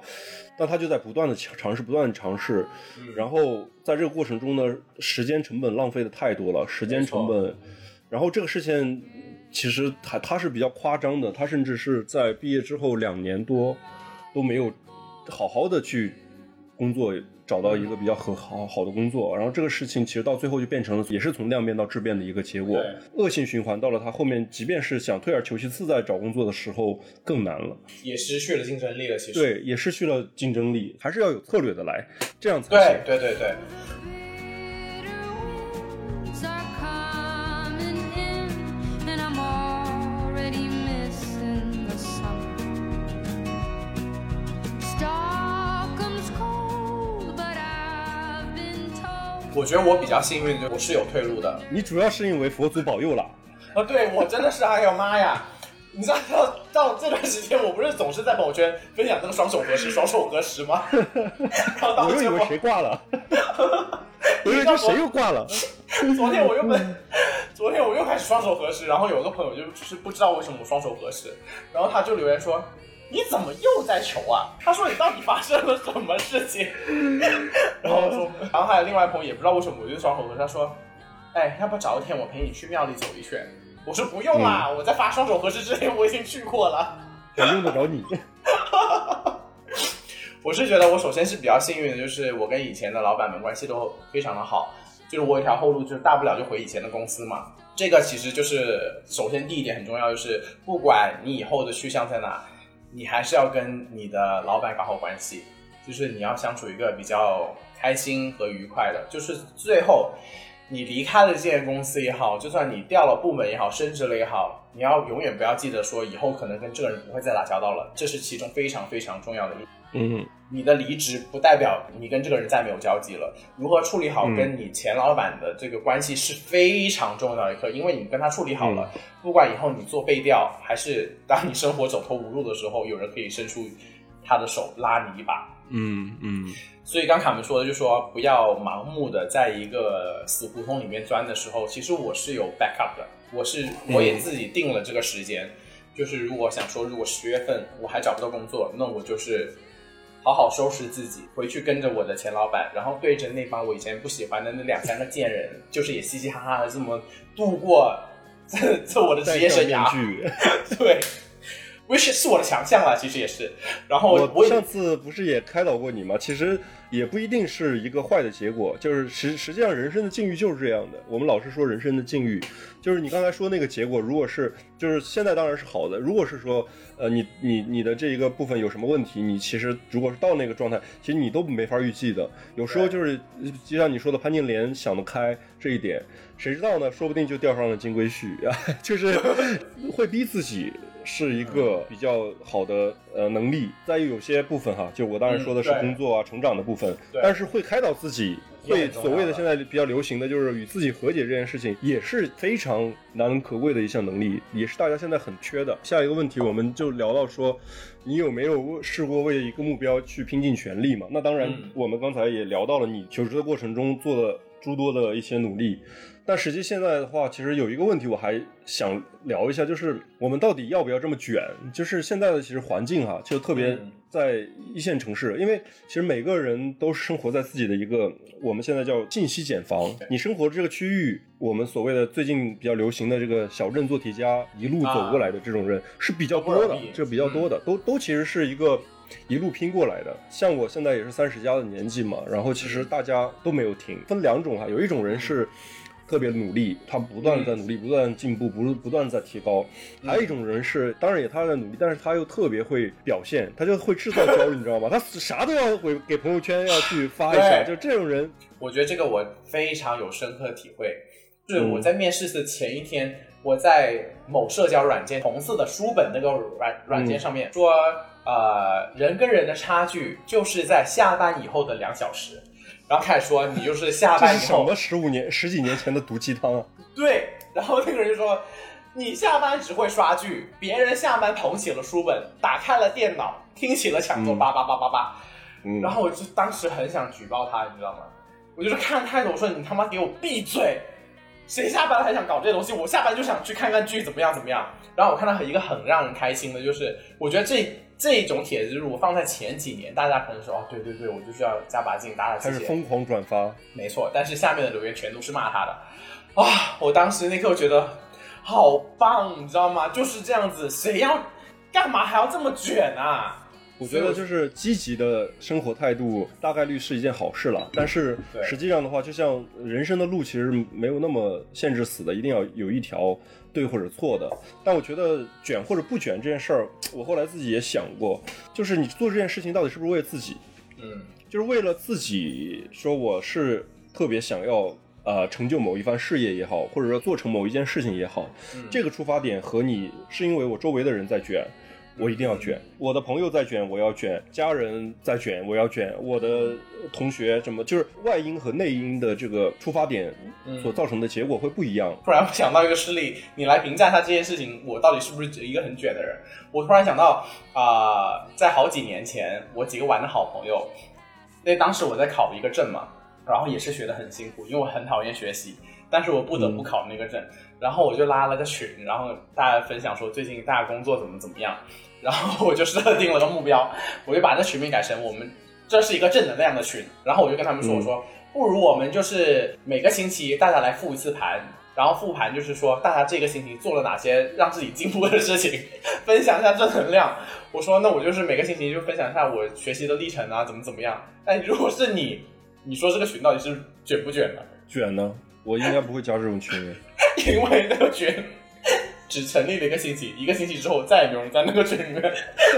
但他就在不断的尝试，不断的尝试，然后在这个过程中呢，时间成本浪费的太多了，时间成本，然后这个事情其实他他是比较夸张的，他甚至是在毕业之后两年多都没有。好好的去工作，找到一个比较很好好的工作，然后这个事情其实到最后就变成了，也是从量变到质变的一个结果，恶性循环。到了他后面，即便是想退而求其次，在找工作的时候更难了，也失去了竞争力了。其实对，也失去了竞争力，还是要有策略的来，这样才行。对对对对。我觉得我比较幸运，我是有退路的。你主要是因为佛祖保佑了。啊，对我真的是，哎呦妈呀！你知道到到这段时间，我不是总是在朋友圈分享那个双手合十、双手合十吗？(laughs) 我又以为谁挂了，(laughs) 我以为这谁又挂了。(laughs) 昨天我又本，昨天我又开始双手合十，然后有个朋友就是不知道为什么我双手合十，然后他就留言说。你怎么又在求啊？他说你到底发生了什么事情？(laughs) 然后说，然后还有另外朋友也不知道为什么我就双手合十，他说，哎，要不找一天我陪你去庙里走一圈？我说不用啦，我在发双手合十之前我已经去过了。我用得着你？(laughs) 我是觉得我首先是比较幸运的，就是我跟以前的老板们关系都非常的好，就是我一条后路，就是大不了就回以前的公司嘛。这个其实就是首先第一点很重要，就是不管你以后的去向在哪。你还是要跟你的老板搞好关系，就是你要相处一个比较开心和愉快的。就是最后你离开了这间公司也好，就算你调了部门也好，升职了也好，你要永远不要记得说以后可能跟这个人不会再打交道了，这是其中非常非常重要的一。嗯，你的离职不代表你跟这个人再没有交集了。如何处理好跟你前老板的这个关系是非常重要的一课，因为你跟他处理好了，不管以后你做背调，还是当你生活走投无路的时候，有人可以伸出他的手拉你一把。嗯嗯。所以刚卡门说的，就说不要盲目的在一个死胡同里面钻的时候，其实我是有 backup 的，我是我也自己定了这个时间，就是如果想说，如果十月份我还找不到工作，那我就是。好好收拾自己，回去跟着我的前老板，然后对着那帮我以前不喜欢的那两三个贱人，就是也嘻嘻哈哈的这么度过这这我的职业生涯。(laughs) 对，which 是我的强项啦，其实也是。然后我我上次不是也开导过你吗？其实也不一定是一个坏的结果，就是实实际上人生的境遇就是这样的。我们老是说人生的境遇，就是你刚才说那个结果，如果是就是现在当然是好的，如果是说呃你你你的这一个部分有什么问题，你其实如果是到那个状态，其实你都没法预计的。有时候就是就像你说的潘金莲想得开这一点，谁知道呢？说不定就钓上了金龟婿啊，(laughs) 就是会逼自己。是一个比较好的呃能力，再有有些部分哈，就我当然说的是工作啊、成长的部分，但是会开导自己，会所谓的的现在比较流行的就是与自己和解这件事情，也是非常难能可贵的一项能力，也是大家现在很缺的。下一个问题我们就聊到说，你有没有试过为一个目标去拼尽全力嘛？那当然嗯，我们刚才也聊到了你求职的过程中做的诸多的一些努力。但实际现在的话，其实有一个问题我还想聊一下，就是我们到底要不要这么卷？就是现在的其实环境哈，就特别嗯在一线城市，因为其实每个人都生活在自己的一个我们现在叫信息茧房。你生活的这个区域，我们所谓的最近比较流行的这个小镇做题家一路走过来的这种人、是比较多的这比较多的，都都其实是一个。一路拼过来的，像我现在也是三十加的年纪嘛，然后其实大家都没有停，分两种哈，有一种人是特别努力，他不断在努力，不断进步，不不断在提高，还有一种人是，当然也他在努力，但是他又特别会表现，他就会制造焦虑，你知道吗？他啥都要会给朋友圈要去发一下，就这种人，我觉得这个我非常有深刻体会，就是嗯。我在面试的前一天，我在某社交软件红色的书本那个软软件上面说，呃，人跟人的差距就是在下班以后的两小时，然后开始说你就是下班以后是什么十五年、十几年前的毒鸡汤啊？对，然后那个人就说：“你下班只会刷剧，别人下班捧起了书本，打开了电脑，听起了抢座，嗯叭叭叭叭叭。嗯，然后我就当时很想举报他，你知道吗？我就是看太多，我说你他妈给我闭嘴！谁下班还想搞这些东西？我下班就想去看看剧，怎么样怎么样。然后我看到一个很让人开心的，就是我觉得这这种帖子如果放在前几年，大家可能说哦，对对对，我就是要加把劲，打打鸡血。开始疯狂转发，没错，但是下面的留言全都是骂他的，啊！我当时那刻觉得好棒，你知道吗？就是这样子，谁要干嘛还要这么卷啊？我觉得就是积极的生活态度，大概率是一件好事了。但是实际上的话，就像人生的路其实没有那么限制死的，一定要有一条对或者错的。但我觉得卷或者不卷这件事儿，我后来自己也想过，就是你做这件事情到底是不是为了自己？嗯，就是为了自己说我是特别想要呃成就某一番事业也好，或者说做成某一件事情也好，这个出发点和你是因为我周围的人在卷。我一定要卷，我的朋友在卷，我要卷；家人在卷，我要卷；我的同学什么，就是外因和内因的这个出发点所造成的结果会不一样。突然想到一个事例，你来评价一下这件事情，我到底是不是一个很卷的人？我突然想到啊、在好几年前，我几个玩的好朋友，因为当时我在考一个证嘛，然后也是学的很辛苦，因为我很讨厌学习，但是我不得不考那个证，然后我就拉了个群，然后大家分享说最近大家工作怎么怎么样，(laughs) 然后我就设定了个目标，(laughs) 我就把这群名改成我们这是一个正能量的群，然后我就跟他们说，嗯我说不如我们就是每个星期大家来复一次盘。然后复盘就是说，大家这个星期做了哪些让自己进步的事情，(laughs) 分享一下正能量。我说，那我就是每个星期就分享一下我学习的历程啊，怎么怎么样。哎，如果是你，你说这个群到底是卷不卷呢？卷呢，我应该不会加这种群。(laughs) 因为那个群只成立了一个星期，一个星期之后再也没有人在那个群里面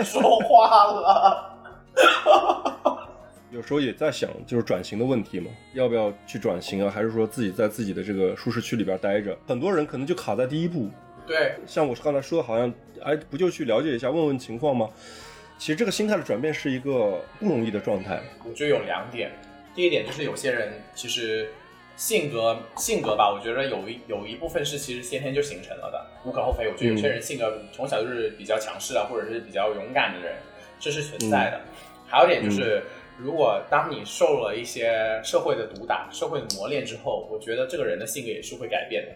说话了。(laughs) 有时候也在想，就是转型的问题嘛，要不要去转型啊？还是说自己在自己的这个舒适区里边待着？很多人可能就卡在第一步，对，像我刚才说的，好像哎，不就去了解一下、问问情况吗？其实这个心态的转变是一个不容易的状态。我觉得有两点，第一点就是有些人其实性格性格吧，我觉得有一有一部分是其实先天就形成了的，无可厚非。我觉得有些人性格从小就是比较强势啊，或者是比较勇敢的人，这是存在的。还有一点就是，如果当你受了一些社会的毒打、社会的磨练之后，我觉得这个人的性格也是会改变的。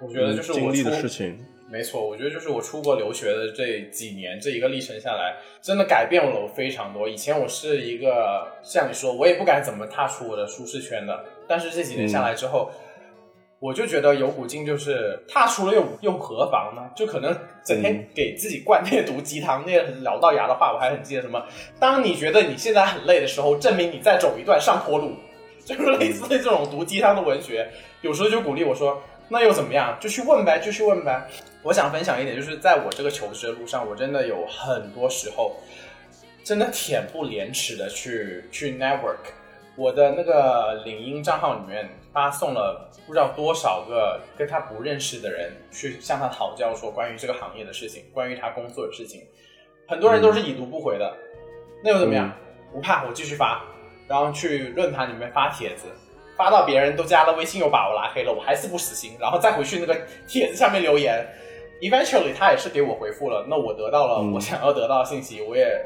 我觉得就是经历的事情，没错，我觉得就是我出国留学的这几年，这一个历程下来，真的改变了我非常多。以前我是一个像你说，我也不敢怎么踏出我的舒适圈的，但是这几年下来之后，我就觉得有股劲，就是踏出了又又何妨呢？就可能整天给自己灌那些毒鸡汤，那些很燎到牙的话，我还很记得什么。当你觉得你现在很累的时候，证明你在走一段上坡路，就是类似这种毒鸡汤的文学，(laughs) 有时候就鼓励我说。那又怎么样？就去问呗，就去问呗。我想分享一点，就是在我这个求职的路上，我真的有很多时候，真的恬不廉耻的去去 network。我的那个领英账号里面发送了不知道多少个跟他不认识的人去向他讨教，说关于这个行业的事情，关于他工作的事情。很多人都是已读不回的，那又怎么样？不怕，我继续发，然后去论坛里面发帖子。发到别人都加了微信，又把我拉黑了，我还是不死心，然后再回去那个帖子下面留言，eventually 他也是给我回复了，那我得到了我想要得到的信息，我也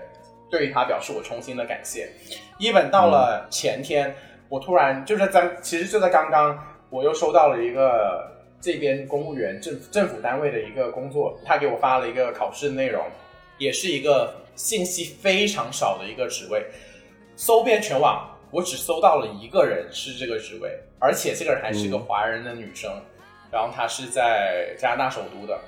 对于他表示我衷心的感谢。even 到了前天，我突然就是在其实就在刚刚，我又收到了一个这边公务员政政府单位的一个工作，他给我发了一个考试的内容，也是一个信息非常少的一个职位，搜遍全网。我只搜到了一个人是这个职位，而且这个人还是一个华人的女生，然后她是在加拿大首都的。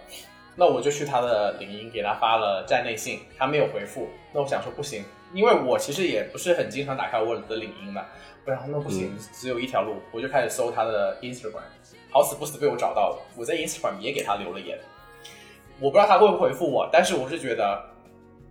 那我就去他的领英给他发了站内信，他没有回复。那我想说不行，因为我其实也不是很经常打开我的领英的，不然那不行，只有一条路，我就开始搜他的 Instagram，好死不死被我找到了。我在 Instagram 也给他留了言，我不知道他会不会回复我，但是我是觉得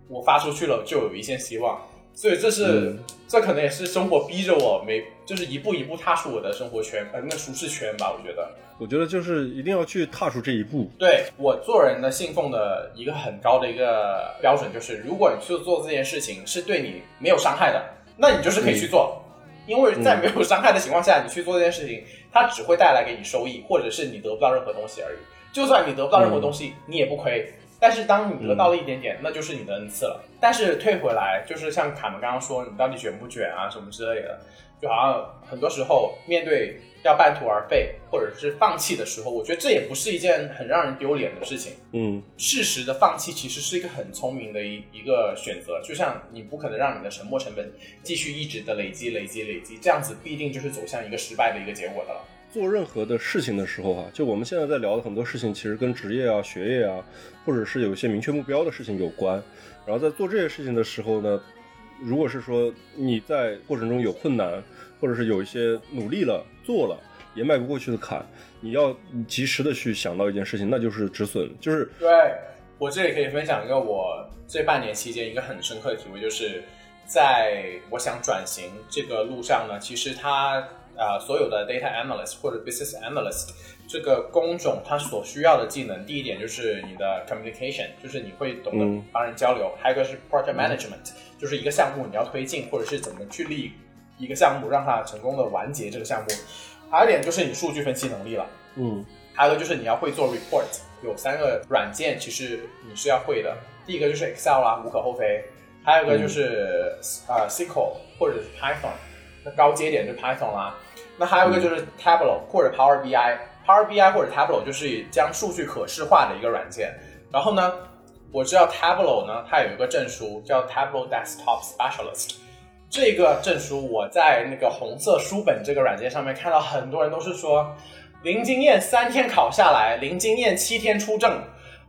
我发出去了就有一线希望。所以这是，这可能也是生活逼着我没，就是一步一步踏出我的生活圈，呃，那舒适圈吧。我觉得，我觉得就是一定要去踏出这一步。对我做人的信奉的一个很高的一个标准，就是如果你去做这件事情是对你没有伤害的，那你就是可以去做，因为在没有伤害的情况下，你去做这件事情，它只会带来给你收益，或者是你得不到任何东西而已。就算你得不到任何东西，你也不亏。但是当你得到了一点点，那就是你的恩赐了。但是退回来，就是像卡门刚刚说，你到底卷不卷啊，什么之类的，就好像很多时候面对要半途而废或者是放弃的时候，我觉得这也不是一件很让人丢脸的事情。嗯，适时的放弃其实是一个很聪明的一一个选择。就像你不可能让你的沉没成本继续一直的累积、累积、累积，这样子必定就是走向一个失败的一个结果的了。做任何的事情的时候啊，就我们现在在聊的很多事情，其实跟职业啊、学业啊，或者是有一些明确目标的事情有关。然后在做这些事情的时候呢，如果是说你在过程中有困难，或者是有一些努力了、做了也迈不过去的坎，你要及时的去想到一件事情，那就是止损。就是对我这里可以分享一个我这半年期间一个很深刻的体会，就是在我想转型这个路上呢，其实它。啊，所有的 data analyst 或者 business analyst 这个工种，它所需要的技能，第一点就是你的 communication，就是你会懂得帮人交流；还有一个是 project management，就是一个项目你要推进，或者是怎么去立一个项目，让它成功的完结这个项目；还有一点就是你数据分析能力了。嗯，还有一个就是你要会做 report，有三个软件其实你是要会的。第一个就是 Excel 啦，无可厚非；还有一个就是呃 SQL 或者是 Python，那高阶点就 Python 啦。那还有一个就是 Tableau 或者 Power BI，Power BI 或者 Tableau 就是将数据可视化的一个软件。然后呢，我知道 Tableau 呢，它有一个证书叫 Tableau Desktop Specialist。这个证书我在那个红色书本这个软件上面看到很多人都是说零经验三天考下来，零经验七天出证。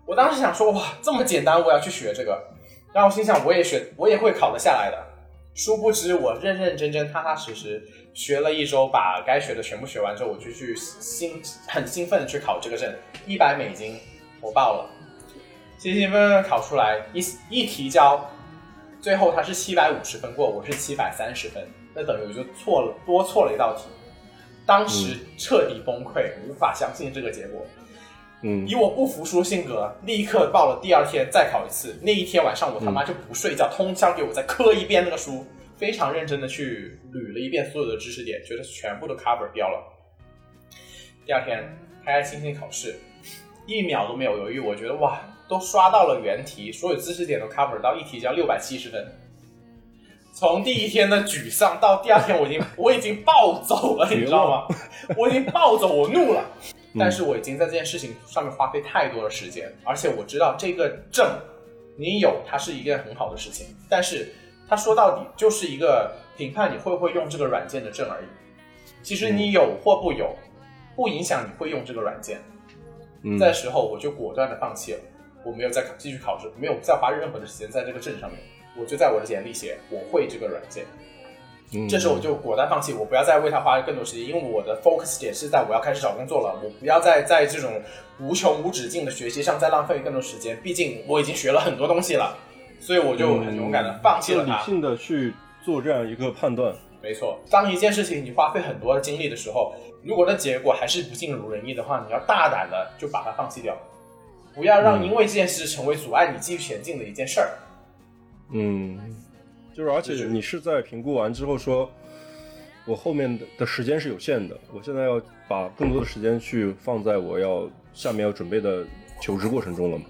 我当时想说哇，这么简单，我要去学这个。然后我心想我也学，我也会考得下来的。殊不知我认认真真、踏踏实实。学了一周，把该学的全部学完之后，我就去兴很兴奋的去考这个证，一百美金我报了，兴兴奋奋考出来，一一提交，最后他是七百五十分过，我是七百三十分，那等于我就错了多错了一道题，当时彻底崩溃，无法相信这个结果，嗯，以我不服输性格，立刻报了第二天再考一次，那一天晚上我他妈就不睡觉，通宵给我再磕一遍那个书。非常认真的去捋了一遍所有的知识点，觉得全部都 cover 掉了。第二天开开心心考试，一秒都没有犹豫，我觉得哇，都刷到了原题，所有知识点都 cover 到，一提交六百七十分。从第一天的沮丧到第二天，我已经我已经暴走了，你知道吗？我已经暴走，我怒了。但是我已经在这件事情上面花费太多的时间，而且我知道这个证你有，它是一件很好的事情，但是它说到底就是一个评判你会不会用这个软件的证而已。其实你有或不有，不影响你会用这个软件。嗯在时候我就果断的放弃了，我没有再继续考试，没有再花任何的时间在这个证上面，我就在我的简历写我会这个软件。嗯这时候我就果断放弃，我不要再为它花更多时间，因为我的 focus 点是在我要开始找工作了，我不要再在这种无穷无止境的学习上再浪费更多时间，毕竟我已经学了很多东西了，所以我就很勇敢的放弃了理性的去做这样一个判断。没错，当一件事情你花费很多的精力的时候，如果那结果还是不尽如人意的话，你要大胆的就把它放弃掉，不要让因为这件事成为阻碍你继续前进的一件事儿。嗯，就是而且你是在评估完之后说，我后面的的时间是有限的，我现在要把更多的时间去放在我要下面要准备的求职过程中了嘛。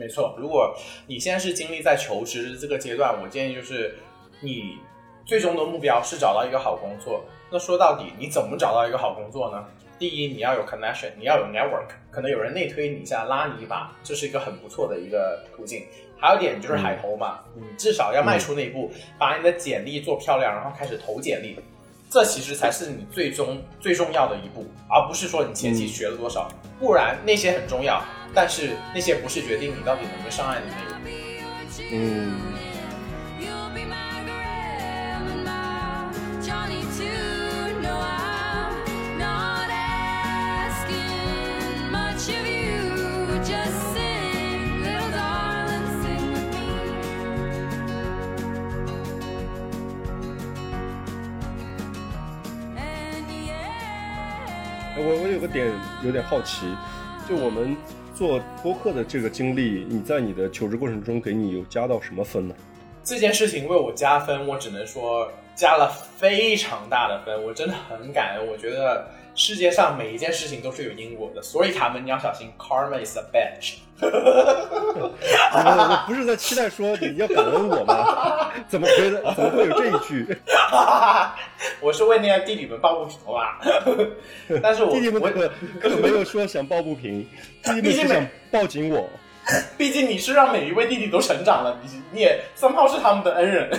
没错，如果你现在是经历在求职这个阶段，我建议就是你最终的目标是找到一个好工作。那说到底，你怎么找到一个好工作呢？第一，你要有 connection，你要有 network，可能有人内推你一下，拉你一把，这是一个很不错的一个途径。还有一点就是海投嘛，你至少要迈出那一步，把你的简历做漂亮，然后开始投简历。这其实才是你最终最重要的一步，而不是说你前期学了多少，不然那些很重要，但是那些不是决定你到底能不能上岸的那一步。嗯，You'll be my Graham and my Johnny too. No, I'm not asking much of you. Just sing, little darling, sing with me. And yeah. 我我有个点有点好奇，就我们做播客的这个经历，你在你的求职过程中给你有加到什么分呢？这件事情为我加分，我只能说加了非常大的分，我真的很感恩。我觉得世界上每一件事情都是有因果的，所以卡门你要小心，karma is a bitch。(laughs) 我我不是在期待说你要感恩我吗？怎么会怎么会有这一句？我是为那些弟弟们抱不平吧，但是我我弟弟们可可没有说想抱不平，弟弟们是想抱紧我。(laughs) 毕竟你是让每一位弟弟都成长了，你你也 somehow 是他们的恩人。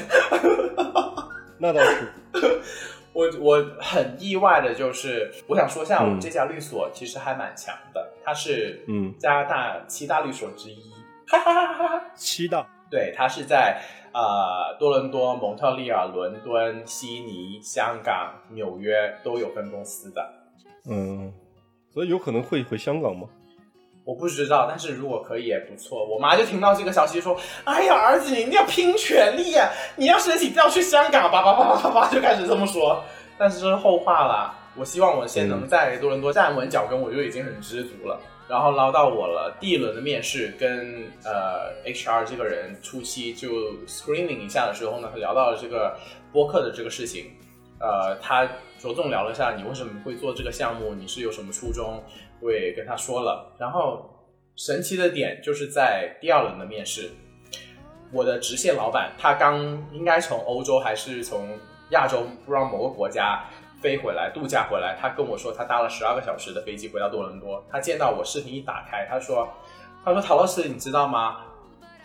那倒是，(laughs) 我我很意外的就是，我想说一下，我嗯们这家律所其实还蛮强的，它是嗯加拿大七大律所之一。哈哈哈哈哈！七大，对，它是在呃多伦多、蒙特利尔、伦敦、悉尼、香港、纽约都有分公司的。嗯，所以有可能会回香港吗？我不知道，但是如果可以也不错。我妈就听到这个消息说：“哎呀，儿子，你一定要拼全力呀、你要申请调去香港，叭叭叭叭叭，就开始这么说。”但是这是后话啦。我希望我先能在多伦多站稳脚跟，我就已经很知足了。然后捞到我了，第一轮的面试跟呃 HR 这个人初期就 screening 一下的时候呢，他聊到了这个播客的这个事情。呃，他着重聊了一下你为什么会做这个项目，你是有什么初衷，我也跟他说了。然后神奇的点就是在第二轮的面试，我的直线老板他刚应该从欧洲还是从亚洲不知道某个国家飞回来度假回来，他跟我说他搭了十二个小时的飞机回到多伦多，他见到我视频一打开，他说他说陶老师你知道吗？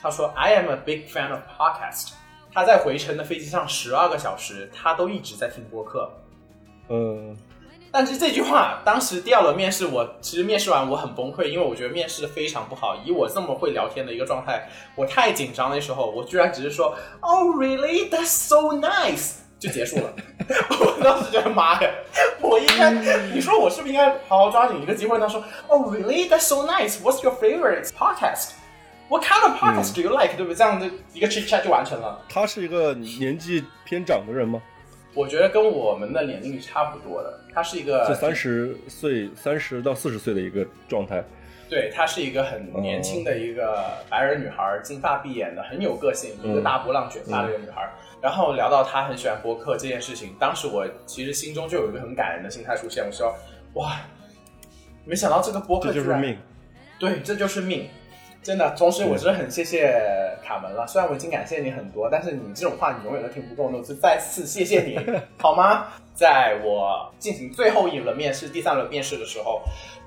他说 I am a big fan of podcast。他在回程的飞机上十二个小时，他都一直在听播客。嗯，但是这句话，当时第二轮面试我，其实面试完我很崩溃，因为我觉得面试的非常不好。以我这么会聊天的一个状态，我太紧张的时候，我居然只是说 “Oh really? That's so nice” 就结束了。(laughs) 我当时觉得妈呀，我应该，你说我是不是应该好好抓紧一个机会？他说 “Oh really? That's so nice. What's your favorite podcast? What kind of podcast do you like?”、对不对？这样的一个 chit chat 就完成了。他是一个年纪偏长的人吗？我觉得跟我们的年龄差不多的，他是一个就三十岁、三十到四十岁的一个状态。对，她是一个很年轻的一个白人女孩，金发碧眼的，很有个性，一个大波浪卷发的一个女孩。然后聊到她很喜欢播客这件事情，当时我其实心中就有一个很感人的心态出现，我说哇，没想到这个播客居然这就是命。对，这就是命。真的，同时我真的很谢谢卡门了。虽然我已经感谢你很多，但是你这种话你永远都听不够，那我就再次谢谢你，(laughs) 好吗？在我进行最后一轮面试、第三轮面试的时候，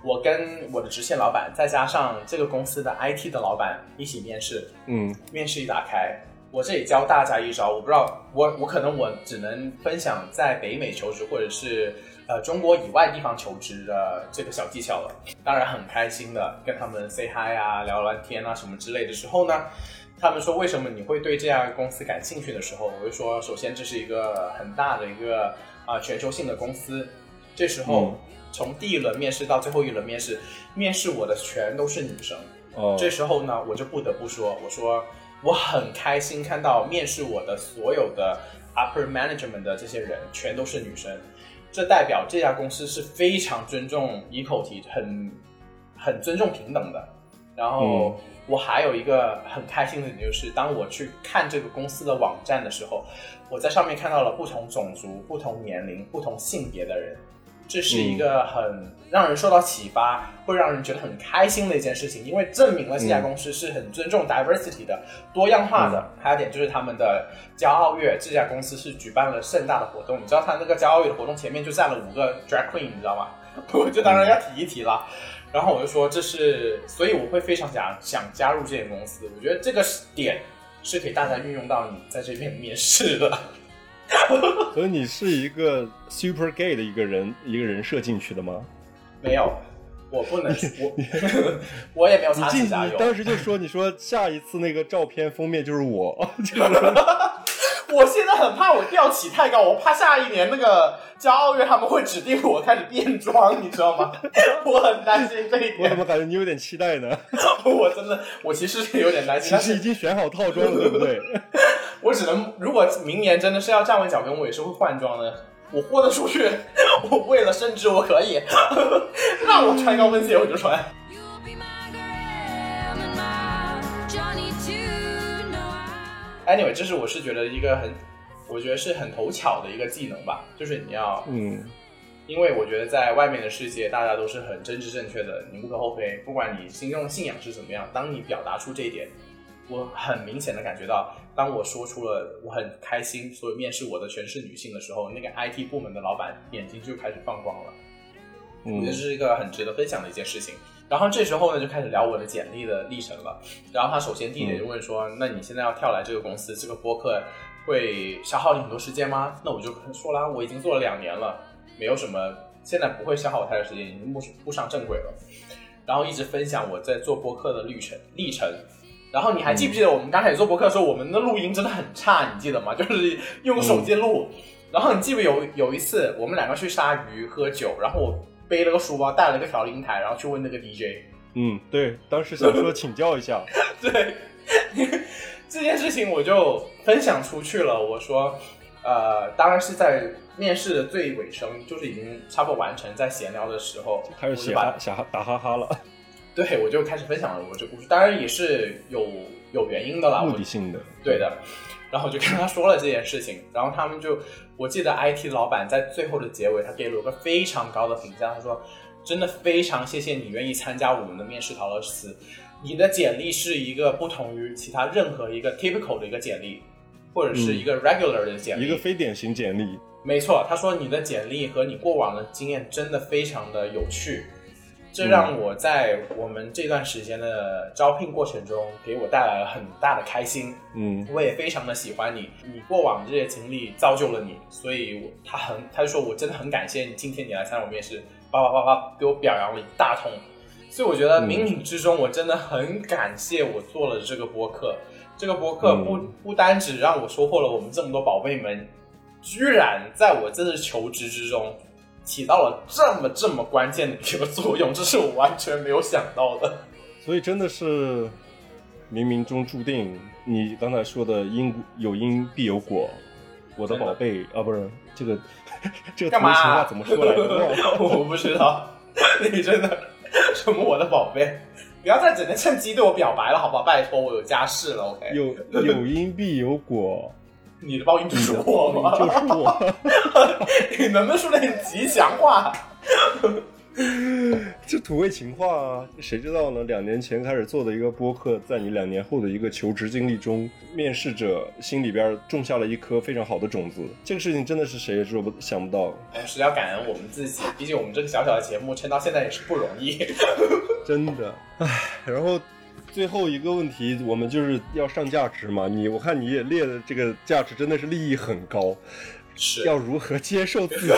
我跟我的直线老板，再加上这个公司的 IT 的老板一起面试。嗯面试一打开，我这里教大家一招，我不知道，我我可能我只能分享在北美求职或者是呃中国以外地方求职的这个小技巧了。当然很开心的跟他们 say hi 啊，聊完天啊什么之类的时候呢，他们说为什么你会对这家公司感兴趣的时候，我就说首先这是一个很大的一个啊、全球性的公司，这时候。从第一轮面试到最后一轮面试，面试我的全都是女生。哦，这时候呢，我就不得不说，我说我很开心看到面试我的所有的 upper management 的这些人全都是女生，这代表这家公司是非常尊重 equality，很很尊重平等的。然后我还有一个很开心的点就是，当我去看这个公司的网站的时候，我在上面看到了不同种族、不同年龄、不同性别的人。这是一个很让人受到启发，会让人觉得很开心的一件事情，因为证明了这家公司是很尊重 diversity 的、多样化的。还有一点就是他们的骄傲月，这家公司是举办了盛大的活动。你知道他那个骄傲月的活动前面就站了五个 drag queen，你知道吗？(laughs) 我就当然要提一提了。然后我就说这是，所以我会非常想想加入这间公司。我觉得这个点是可以大家运用到你在这边面试的。(laughs) 所以你是一个 super gay 的一个人一个人设进去的吗？没有，我不能，我 (laughs) 我也没有擦油。你当时就说你说下一次那个照片封面就是我，(laughs) 就是我现在很怕我吊起太高，我怕下一年那个骄傲月他们会指定我开始变装，你知道吗？我很担心这一点我怎么，感觉你有点期待呢？我真的，我其实是有点担心，其实已经选好套装了，对不对？我只能，如果明年真的是要站稳脚跟，我也是会换装的。我豁得出去，我为了升职我可以，(laughs) 让我穿高跟鞋我就穿。Anyway，这是我是觉得一个很，我觉得是很头巧的一个技能吧，就是你要嗯因为我觉得在外面的世界，大家都是很真知正确的，你无可厚非。不管你心中的信仰是怎么样，当你表达出这一点，我很明显的感觉到，当我说出了我很开心，所有面试我的全是女性的时候，那个 IT 部门的老板眼睛就开始放光了。我觉得嗯这是一个很值得分享的一件事情。然后这时候呢，就开始聊我的简历的历程了。然后他首先第一点就问说：“那你现在要跳来这个公司，这个播客会消耗你很多时间吗？”那我就说啦，我已经做了两年了，没有什么，现在不会消耗我太多时间，已经步步上正轨了。然后一直分享我在做播客的历程历程。然后你还记不记得我们刚开始做播客的时候，我们的录音真的很差，你记得吗？就是用手机录。然后你记不记得有有一次我们两个去鲨鱼喝酒，然后我背了个书包，带了个调音台，然后去问那个 DJ。嗯，对，当时想说请教一下，(laughs) 对，这件事情我就分享出去了。我说，呃，当然是在面试的最尾声，就是已经差不多完成，在闲聊的时候，开始写哈打哈哈了，(laughs) 对我就开始分享了我这故事，当然也是有有原因的啦。目的性的，对的。然后我就跟他说了这件事情，然后他们就，我记得 IT 老板在最后的结尾，他给了我个非常高的评价，他说：“真的非常谢谢你愿意参加我们的面试陶乐斯，你的简历是一个不同于其他任何一个 typical 的一个简历，或者是一个 regular 的简历，一个非典型简历，没错，他说你的简历和你过往的经验真的非常的有趣，这让我在我们这段时间的招聘过程中给我带来了很大的开心。嗯我也非常的喜欢你，你过往这些经历造就了你，所以我他很他就说我真的很感谢你今天你来参加我面试，叭叭叭叭给我表扬了一大通。所以我觉得冥冥之中，我真的很感谢我做了这个播客。这个播客不、嗯不单只让我收获了我们这么多宝贝们，居然在我这次求职之中起到了这么这么关键的一个作用，这是我完全没有想到的。所以真的是冥冥中注定。你刚才说的因有因必有果，我的宝贝啊，不是这个这个干嘛、图形话怎么说来着？(laughs) 我不知道，(laughs) 你真的什么我的宝贝，不要再整天趁机对我表白了，好不好？拜托，我有家室了，OK？有有因必有果，你的报应就是我报应就吗？(laughs) 是我。(laughs) 你能不能说点吉祥话？(laughs) 这土味情话啊，谁知道呢？两年前开始做的一个播客，在你两年后的一个求职经历中，面试者心里边种下了一颗非常好的种子。这个事情真的是谁也说不想不到，哎，是要感恩我们自己，毕竟我们这个小小的节目撑到现在也是不容易。真的。唉，然后最后一个问题，我们就是要上价值嘛。你我看你也列的这个价值真的是利益很高。是要如何接受自己、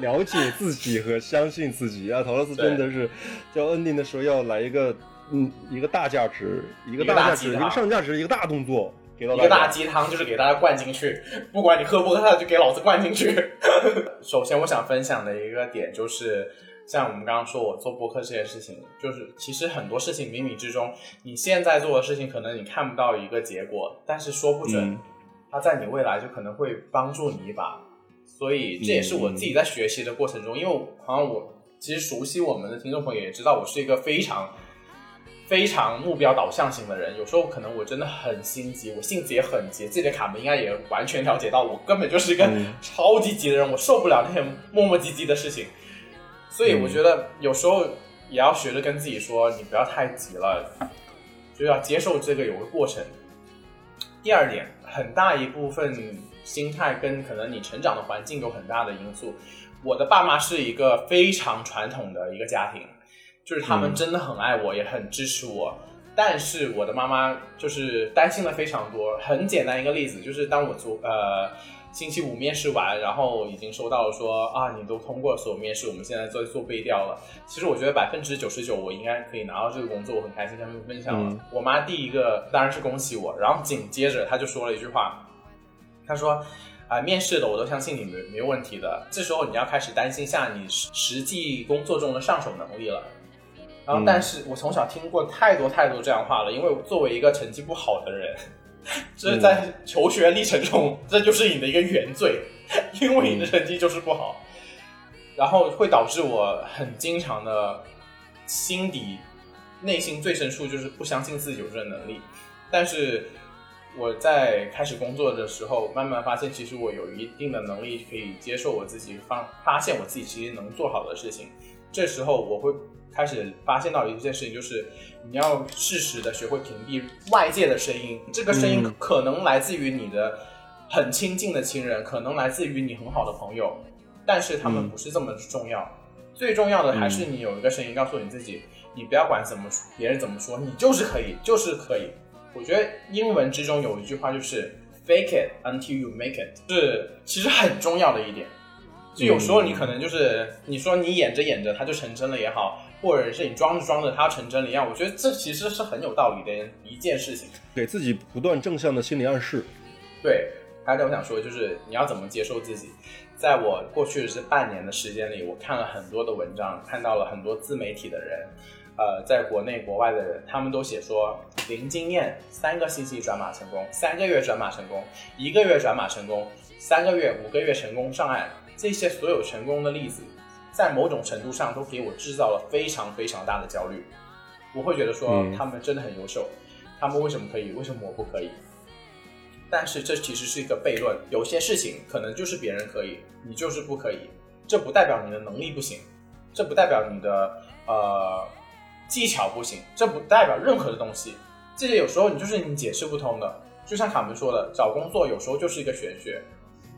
了解自己和相信自己啊？陶乐斯真的是叫 ending 的时候要来一个嗯一个大价值，一个大价值，一个上价值，一个大动作给到一个大鸡汤，就是给大家灌进去，不管你喝不喝，就给老子灌进去。(laughs) 首先，我想分享的一个点就是，像我们刚刚说我做播客这件事情，就是其实很多事情冥冥之中，你现在做的事情可能你看不到一个结果，但是说不准。嗯它在你未来就可能会帮助你一把，所以这也是我自己在学习的过程中，因为我好像我其实熟悉我们的听众朋友也知道，我是一个非常非常目标导向型的人，有时候可能我真的很心急，我性子也很急，自己的卡门应该也完全了解到，我根本就是一个嗯超级急的人，我受不了那些磨磨唧唧的事情，所以我觉得有时候也要学着跟自己说，你不要太急了，就要接受这个有个过程。第二点，很大一部分心态跟可能你成长的环境有很大的因素。我的爸妈是一个非常传统的一个家庭，就是他们真的很爱我，也很支持我。但是我的妈妈就是担心的非常多。很简单一个例子，就是当我做呃星期五面试完，然后已经收到了说啊，你都通过所有面试，我们现在在做背调了。其实我觉得百分之九十九我应该可以拿到这个工作，我很开心跟他们分享了。嗯我妈第一个当然是恭喜我，然后紧接着她就说了一句话，她说。啊、面试的我都相信你没没问题的。这时候你要开始担心下你实实际工作中的上手能力了。然后，嗯但是我从小听过太多太多这样话了，因为作为一个成绩不好的人，(laughs) 这是在求学历程中，这就是你的一个原罪，(laughs) 因为你的成绩就是不好，然后会导致我很经常的心底内心最深处就是不相信自己有这个能力，但是我在开始工作的时候，慢慢发现其实我有一定的能力可以接受我自己发发现我自己其实能做好的事情，这时候我会开始发现到一件事情，就是你要适时的学会屏蔽外界的声音，这个声音嗯可能来自于你的很亲近的亲人，可能来自于你很好的朋友，但是他们嗯不是这么重要。最重要的还是你有一个声音告诉你自己，你不要管怎么别人怎么说，你就是可以，就是可以。我觉得英文之中有一句话就是 “fake it until you make it”，是其实很重要的一点。就有时候你可能就是你说你演着演着它就成真了也好，或者是你装着装着它成真了一样，我觉得这其实是很有道理的一件事情。给自己不断正向的心理暗示。对，还有点我想说，就是你要怎么接受自己。在我过去的这半年的时间里，我看了很多的文章，看到了很多自媒体的人，呃，在国内国外的人，他们都写说零经验，三个星期转码成功，三个月转码成功，一个月转码成功，三个月、五个月成功上岸。这些所有成功的例子，在某种程度上都给我制造了非常非常大的焦虑。我会觉得说嗯他们真的很优秀，他们为什么可以，为什么我不可以？但是这其实是一个悖论，有些事情可能就是别人可以，你就是不可以，这不代表你的能力不行，这不代表你的呃技巧不行，这不代表任何的东西，这些有时候你就是你解释不通的。就像卡门说的，找工作有时候就是一个玄学，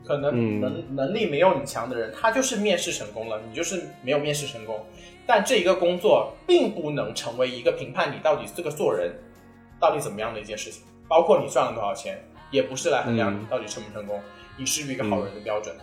可能嗯能、能力没有你强的人，他就是面试成功了，你就是没有面试成功。但这一个工作并不能成为一个评判你到底这个做人到底怎么样的一件事情，包括你赚了多少钱，也不是来衡量你嗯到底成不成功，你是不是一个好人的标准。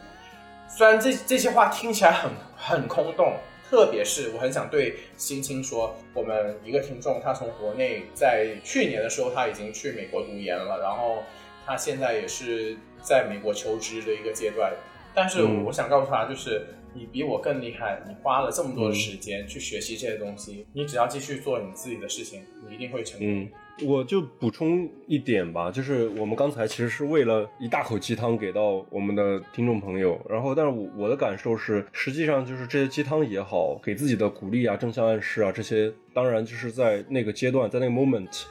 虽然这这些话听起来很很空洞，特别是我很想对新青说，我们一个听众他从国内在去年的时候他已经去美国读研了，然后他现在也是在美国求职的一个阶段，但是嗯我想告诉他就是。你比我更厉害，你花了这么多嗯的时间去学习这些东西，你只要继续做你自己的事情，你一定会成功。嗯，我就补充一点吧，就是我们刚才其实是为了一大口鸡汤给到我们的听众朋友，然后但是我我的感受是，实际上就是这些鸡汤也好，给自己的鼓励啊、正向暗示啊，这些当然就是在那个阶段，在那个 moment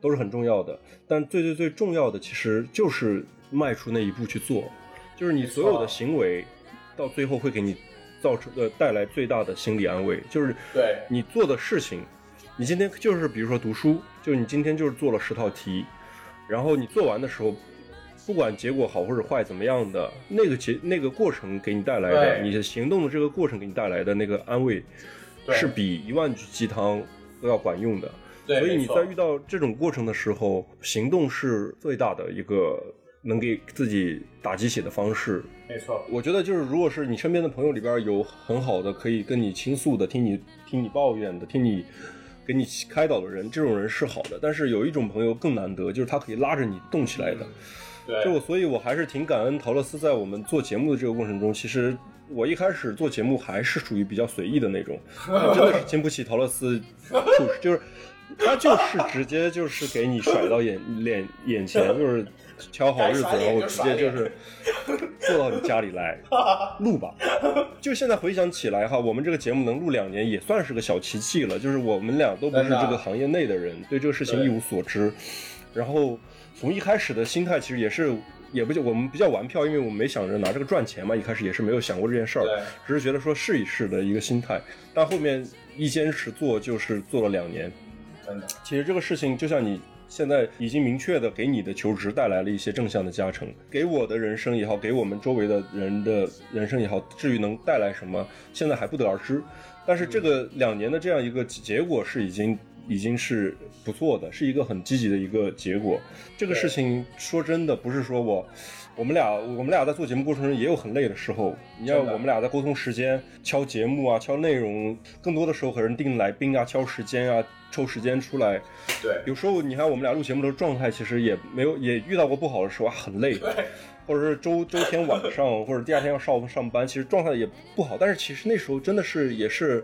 都是很重要的，但最最最重要的其实就是迈出那一步去做，就是你所有的行为到最后会给你造成呃带来最大的心理安慰，就是对。你做的事情，你今天就是比如说读书，就你今天就是做了十套题，然后你做完的时候，不管结果好或者坏怎么样的，那个结那个过程给你带来的，你的行动的这个过程给你带来的那个安慰，是比一万句鸡汤都要管用的。对，所以你在遇到这种过程的时候，行动是最大的一个能给自己打鸡血的方式。没错，我觉得就是，如果是你身边的朋友里边有很好的可以跟你倾诉的、听你听你抱怨的、听你给你开导的人，这种人是好的。但是有一种朋友更难得，就是他可以拉着你动起来的。对，就我，所以我还是挺感恩陶乐斯在我们做节目的这个过程中，其实我一开始做节目还是属于比较随意的那种，(laughs) 真的是经不起陶乐斯 push，就是他就是直接就是给你甩到眼脸眼前，就是挑好日子，然后直接就是坐到你家里来 (laughs) 录吧。就现在回想起来哈，我们这个节目能录两年也算是个小奇迹了，就是我们俩都不是这个行业内的人，对这个事情一无所知。然后从一开始的心态其实也是，也不就我们比较玩票，因为我们没想着拿这个赚钱嘛，一开始也是没有想过这件事儿，只是觉得说试一试的一个心态。但后面一坚持做，就是做了两年。真的，其实这个事情就像你现在已经明确的给你的求职带来了一些正向的加成，给我的人生也好，给我们周围的人的人生也好，至于能带来什么，现在还不得而知。但是这个两年的这样一个结果是已经已经是不错的，是一个很积极的一个结果。这个事情说真的不是说我。我们俩，我们俩在做节目过程中也有很累的时候。你要我们俩在沟通时间、敲节目啊、敲内容，更多的时候和人定来宾啊、敲时间啊、抽时间出来。对，有时候你看我们俩录节目的状态，其实也没有也遇到过不好的时候啊，很累，或者是周周天晚上 (laughs) 或者第二天要上上班，其实状态也不好。但是其实那时候真的是也是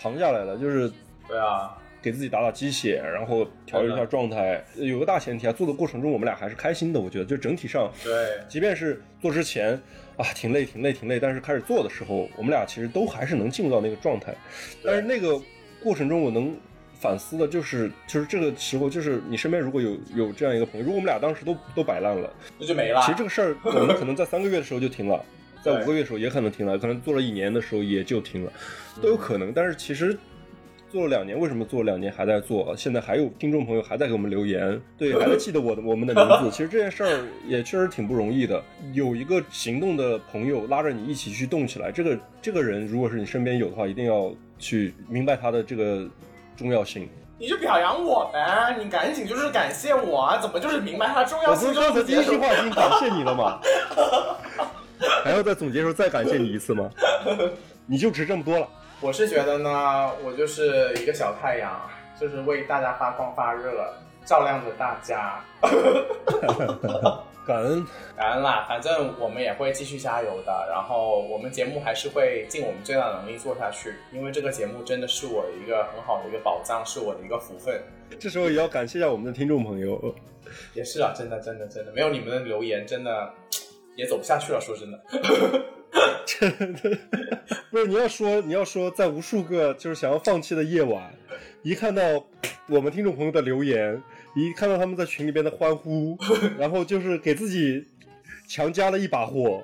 扛下来了，就是对啊，给自己打打鸡血，然后调整一下状态。有个大前提啊，做的过程中我们俩还是开心的，我觉得就整体上，对，即便是做之前啊挺累挺累挺累，但是开始做的时候，我们俩其实都还是能进入到那个状态。但是那个过程中，我能反思的就是，就是这个时候，就是你身边如果有有这样一个朋友，如果我们俩当时都都摆烂了，那就没了。其实这个事儿我们可能在三个月的时候就停了，(laughs) 在五个月的时候也可能停了，可能做了一年的时候也就停了，都有可能。但是其实。做了两年，为什么做了两年还在做？现在还有听众朋友还在给我们留言，对，还在记得我的我们的名字。其实这件事儿也确实挺不容易的。有一个行动的朋友拉着你一起去动起来，这个这个人如果是你身边有的话，一定要去明白他的这个重要性。你就表扬我呗，你赶紧就是感谢我啊！怎么就是明白它的重要我不？是刚才第一 (laughs) 句话已经感谢你了吗？(laughs) 还要在总结时候再感谢你一次吗？(laughs) 你就值这么多了。我是觉得呢，我就是一个小太阳，就是为大家发光发热，照亮着大家。(laughs) 感恩，感恩啦，反正我们也会继续加油的。然后我们节目还是会尽我们最大能力做下去，因为这个节目真的是我的一个很好的一个宝藏，是我的一个福分。这时候也要感谢一下我们的听众朋友。也是啊，真的真的真的，没有你们的留言，真的也走不下去了。说真的，真 (laughs) 的不是你要说，你要说，在无数个就是想要放弃的夜晚，一看到我们听众朋友的留言，一看到他们在群里边的欢呼，(laughs) 然后就是给自己强加了一把火，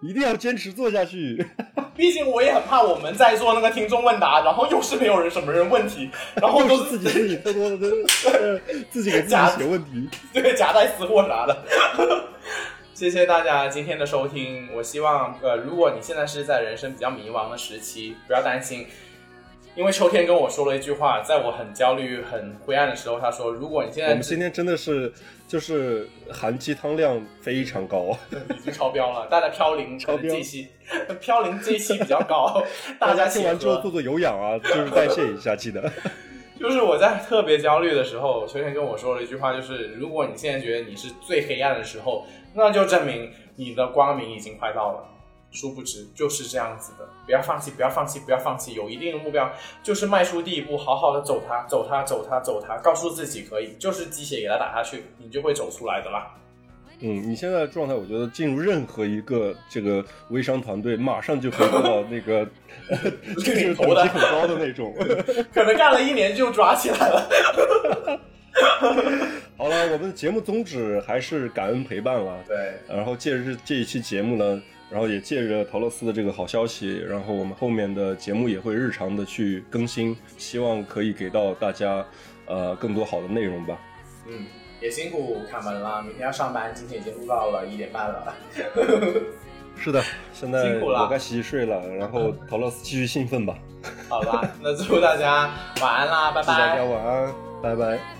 一定要坚持做下去。(laughs) 毕竟我也很怕我们在做那个听众问答，然后又是没有人什么人问题，然后都都是自己自己偷偷的，呃自己给自己写问题。对夹带私货啥的。谢谢大家今天的收听，我希望呃，如果你现在是在人生比较迷茫的时期，不要担心，因为秋天跟我说了一句话，在我很焦虑、很灰暗的时候，他说：“如果你现在我们今天真的是就是含鸡汤量非常高，已经超标了，大家飘零超标这期，飘零这一期比较高，(laughs) 大家听完之后做做有氧啊，就是代谢一下，记得。(laughs) 就是我在特别焦虑的时候，秋天跟我说了一句话，就是如果你现在觉得你是最黑暗的时候，那就证明你的光明已经快到了。殊不知就是这样子的，不要放弃，不要放弃，不要放弃，有一定的目标，就是迈出第一步，好好的走它，走它，走它，走它，告诉自己可以，就是鸡血给它打下去，你就会走出来的啦。嗯，你现在的状态，我觉得进入任何一个这个微商团队，马上就可以做到那个 (laughs) (laughs) 就是等级很高的那种。(laughs) 可能干了一年就抓起来了。(laughs) 好了，我们的节目宗旨还是感恩陪伴了。对，然后借着这这一期节目呢，然后也借着陶乐斯的这个好消息，然后我们后面的节目也会日常的去更新，希望可以给到大家呃更多好的内容吧。嗯，也辛苦卡门了，明天要上班，今天已经录到了一点半了。(laughs) 是的，(laughs) 现在我该洗洗睡了，然后陶乐斯继续兴奋吧。好吧，那祝大家晚安啦，拜祝大家。晚安，拜拜。